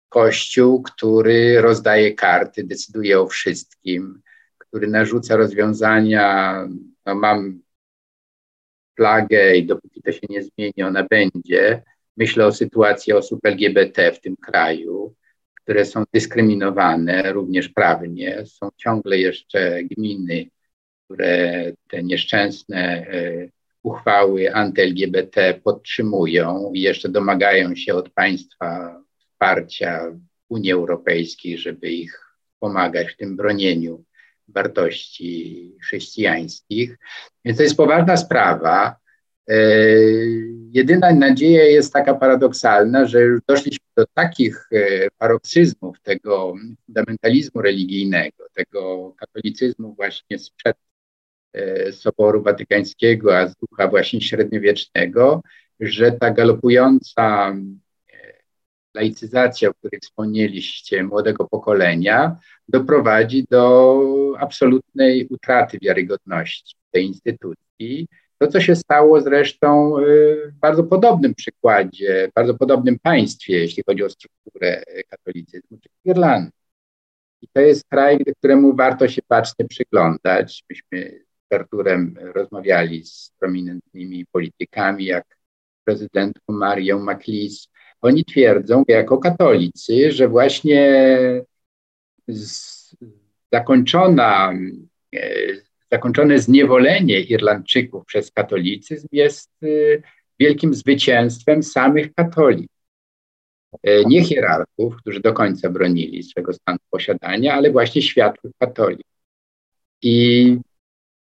Kościół, który rozdaje karty, decyduje o wszystkim, który narzuca rozwiązania. No mam plagę i dopóki to się nie zmieni, ona będzie. Myślę o sytuacji osób LGBT w tym kraju, które są dyskryminowane również prawnie. Są ciągle jeszcze gminy, które te nieszczęsne e, uchwały anty-LGBT podtrzymują i jeszcze domagają się od państwa wsparcia Unii Europejskiej, żeby ich pomagać w tym bronieniu wartości chrześcijańskich. Więc to jest poważna sprawa. E, jedyna nadzieja jest taka paradoksalna, że już doszliśmy do takich e, paroksyzmów tego fundamentalizmu religijnego, tego katolicyzmu właśnie sprzed e, Soboru Watykańskiego, a z ducha właśnie średniowiecznego, że ta galopująca laicyzacja, o której wspomnieliście, młodego pokolenia, doprowadzi do absolutnej utraty wiarygodności tej instytucji. To, co się stało zresztą w bardzo podobnym przykładzie, bardzo podobnym państwie, jeśli chodzi o strukturę katolicyzmu, czyli Irlandii. I to jest kraj, któremu warto się bacznie przyglądać. Myśmy z Arturem rozmawiali z prominentnymi politykami, jak prezydentką Marią MacLeese. Oni twierdzą, jako katolicy, że właśnie zakończona, e, zakończone zniewolenie Irlandczyków przez katolicyzm jest e, wielkim zwycięstwem samych katolików. E, nie hierarchów, którzy do końca bronili swego stanu posiadania, ale właśnie światłych katolików. I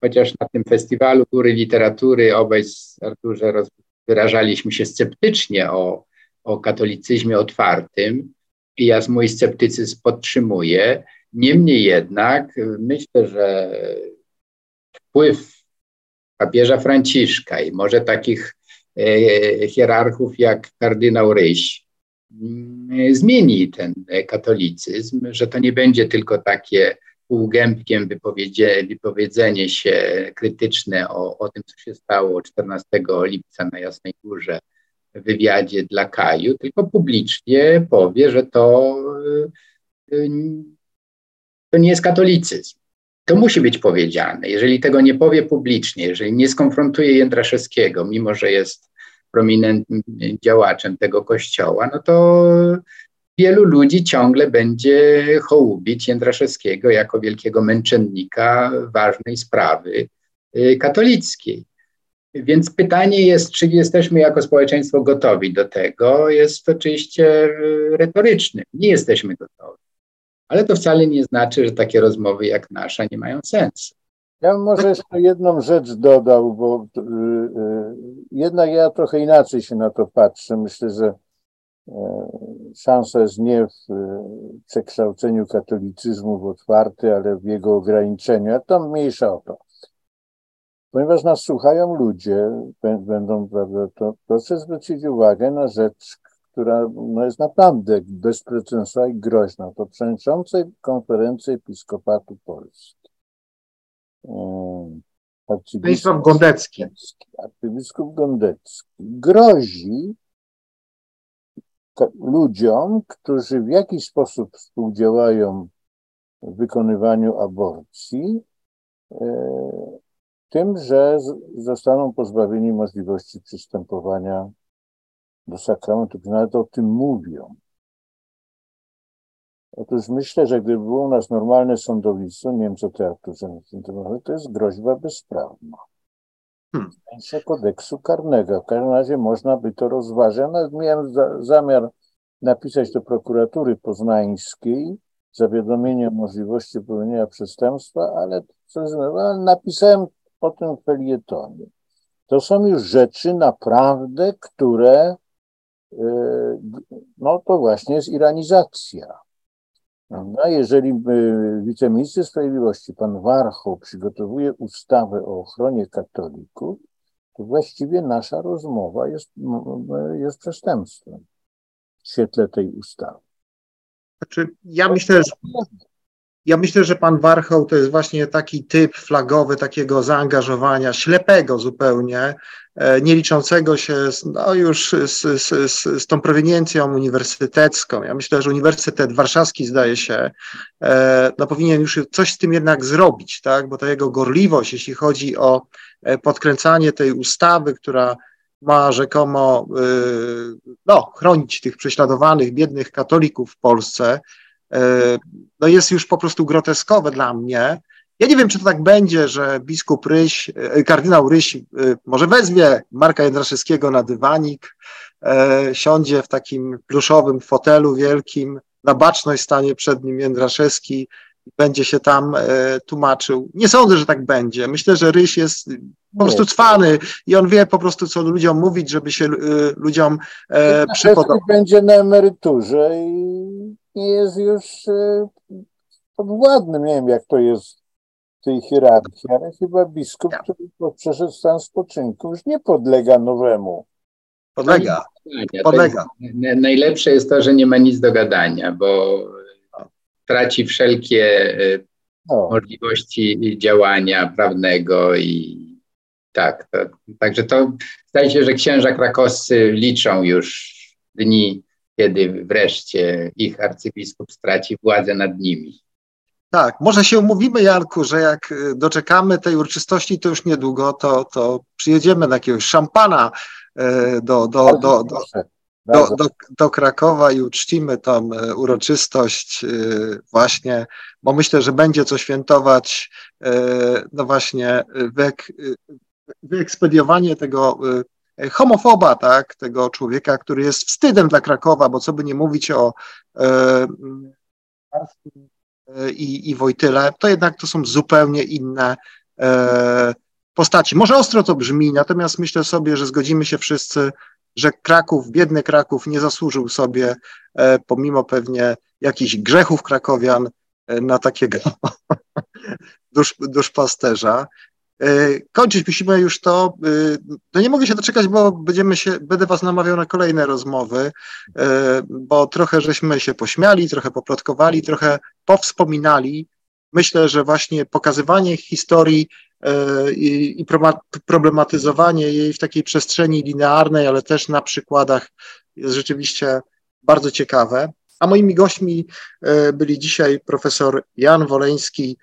chociaż na tym festiwalu Góry Literatury obaj z Arturze wyrażaliśmy się sceptycznie o, o katolicyzmie otwartym, i ja mój sceptycyzm podtrzymuję. Niemniej jednak myślę, że wpływ papieża Franciszka i może takich e, hierarchów jak kardynał Ryś mm, zmieni ten katolicyzm, że to nie będzie tylko takie półgębkiem wypowiedzenie się krytyczne o, o tym, co się stało 14 lipca na Jasnej Górze wywiadzie dla Kaju, tylko publicznie powie, że to, y, to nie jest katolicyzm. To musi być powiedziane. Jeżeli tego nie powie publicznie, jeżeli nie skonfrontuje Jędraszewskiego, mimo że jest prominentnym działaczem tego kościoła, no to wielu ludzi ciągle będzie hołubić Jędraszewskiego jako wielkiego męczennika ważnej sprawy y, katolickiej. Więc pytanie jest, czy jesteśmy jako społeczeństwo gotowi do tego? Jest oczywiście y, retoryczne. Nie jesteśmy gotowi. Ale to wcale nie znaczy, że takie rozmowy jak nasza nie mają sensu. Ja bym może jeszcze jedną rzecz dodał, bo y, jednak ja trochę inaczej się na to patrzę. Myślę, że E, szansa jest nie w e, przekształceniu katolicyzmu w otwarty, ale w jego ograniczeniu, a tam mniejsza o to. Ponieważ nas słuchają ludzie, będą, prawda, to proszę zwrócić uwagę na rzecz, która no, jest naprawdę bezprecedensowa i groźna. To przewodniczącej konferencji Episkopatu Polski. Arcybiskup Gondecki. Arcybiskup Gondecki grozi ludziom, którzy w jakiś sposób współdziałają w wykonywaniu aborcji, e, tym, że zostaną pozbawieni możliwości przystępowania do sakramentu, nawet o tym mówią. Otóż myślę, że gdyby było u nas normalne sądownictwo, nie wiem co ty Arturze to jest groźba bezprawna. Hmm. W kodeksu karnego. W każdym razie można by to rozważyć. Nawet miałem za, zamiar napisać do prokuratury poznańskiej zawiadomienie o możliwości popełnienia przestępstwa, ale, ale napisałem o tym felietonie. To są już rzeczy naprawdę, które e, no to właśnie jest iranizacja. No, jeżeli wiceminister sprawiedliwości, pan Warchoł, przygotowuje ustawę o ochronie katolików, to właściwie nasza rozmowa jest, jest przestępstwem w świetle tej ustawy. Znaczy, ja myślę, że ja myślę, że pan Warchoł to jest właśnie taki typ flagowy takiego zaangażowania, ślepego zupełnie, e, nie liczącego się z, no już z, z, z, z tą proweniencją uniwersytecką. Ja myślę, że Uniwersytet Warszawski, zdaje się, e, no powinien już coś z tym jednak zrobić, tak? bo ta jego gorliwość, jeśli chodzi o e, podkręcanie tej ustawy, która ma rzekomo no, chronić tych prześladowanych, biednych katolików w Polsce, no jest już po prostu groteskowe dla mnie. Ja nie wiem, czy to tak będzie, że biskup Ryś, e, kardynał Ryś e, może wezwie Marka Jędraszewskiego na dywanik, siądzie w takim pluszowym fotelu wielkim, na baczność stanie przed nim Jędraszewski i będzie się tam tłumaczył. Nie sądzę, że tak będzie. Myślę, że Ryś jest po prostu cwany i on wie po prostu, co ludziom mówić, żeby się ludziom przypodobać. będzie na emeryturze i nie jest już e, podwładnym. Nie wiem, jak to jest w tej hierarchii, ale chyba biskup, który przeszedł stan spoczynku, już nie podlega nowemu Podlega. Podlega. Jest- Najlepsze jest to, że nie ma nic do gadania, bo traci wszelkie e, No, możliwości działania prawnego i tak. To, także to zdaje się, że księża krakowscy liczą już dni, kiedy wreszcie ich arcybiskup straci władzę nad nimi. Tak, może się umówimy, Janku, że jak y, doczekamy tej uroczystości, to już niedługo, to, to przyjedziemy na jakiegoś szampana y, do, do, do, do, do, do, do Krakowa i uczcimy tą e, uroczystość właśnie, bo myślę, że będzie co świętować, no właśnie wyek, wyekspediowanie tego homofoba, tak, tego człowieka, który jest wstydem dla Krakowa, bo co by nie mówić o e, e, i, i Wojtyle, to jednak to są zupełnie inne e, postaci. Może ostro to brzmi, natomiast myślę sobie, że zgodzimy się wszyscy, że Kraków, biedny Kraków nie zasłużył sobie, e, pomimo pewnie jakichś grzechów krakowian, e, na takiego dusz, duszpasterza. E, Kończyć musimy już to. e, No nie mogę się doczekać, bo będziemy się, będę Was namawiał na kolejne rozmowy, e, bo trochę żeśmy się pośmiali, trochę poplotkowali, trochę powspominali. Myślę, że właśnie pokazywanie historii i, problematyzowanie jej w takiej przestrzeni linearnej, ale też na przykładach jest rzeczywiście bardzo ciekawe. A moimi gośćmi byli dzisiaj profesor Jan Woleński,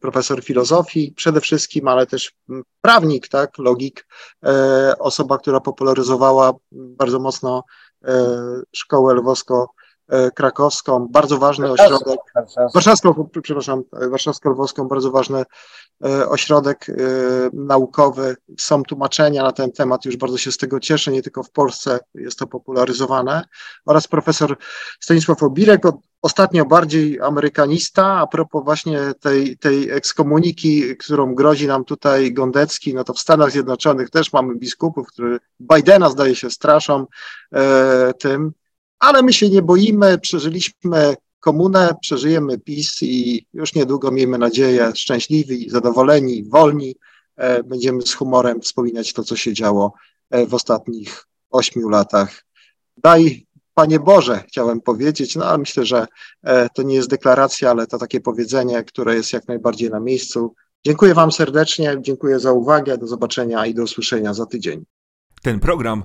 profesor filozofii przede wszystkim, ale też prawnik, tak, logik, e, osoba, która popularyzowała bardzo mocno szkołę lwowsko-krakowską, bardzo ważny ośrodek, warszawską, przepraszam, warszawsko-lwowską, bardzo ważny e, ośrodek e, naukowy. Są tłumaczenia na ten temat, już bardzo się z tego cieszę, nie tylko w Polsce jest to popularyzowane. Oraz profesor Stanisław Obirek, ostatnio bardziej amerykanista, a propos właśnie tej, tej ekskomuniki, którą grozi nam tutaj Gondecki, no to w Stanach Zjednoczonych też mamy biskupów, którzy Bidena zdaje się straszą e, tym, ale my się nie boimy, przeżyliśmy komunę, przeżyjemy PiS i już niedługo, miejmy nadzieję, szczęśliwi, zadowoleni, wolni, e, będziemy z humorem wspominać to, co się działo e, w ostatnich ośmiu latach. Daj, Panie Boże, chciałem powiedzieć, no ale myślę, że e, to nie jest deklaracja, ale to takie powiedzenie, które jest jak najbardziej na miejscu. Dziękuję Wam serdecznie, dziękuję za uwagę, do zobaczenia i do usłyszenia za tydzień. Ten program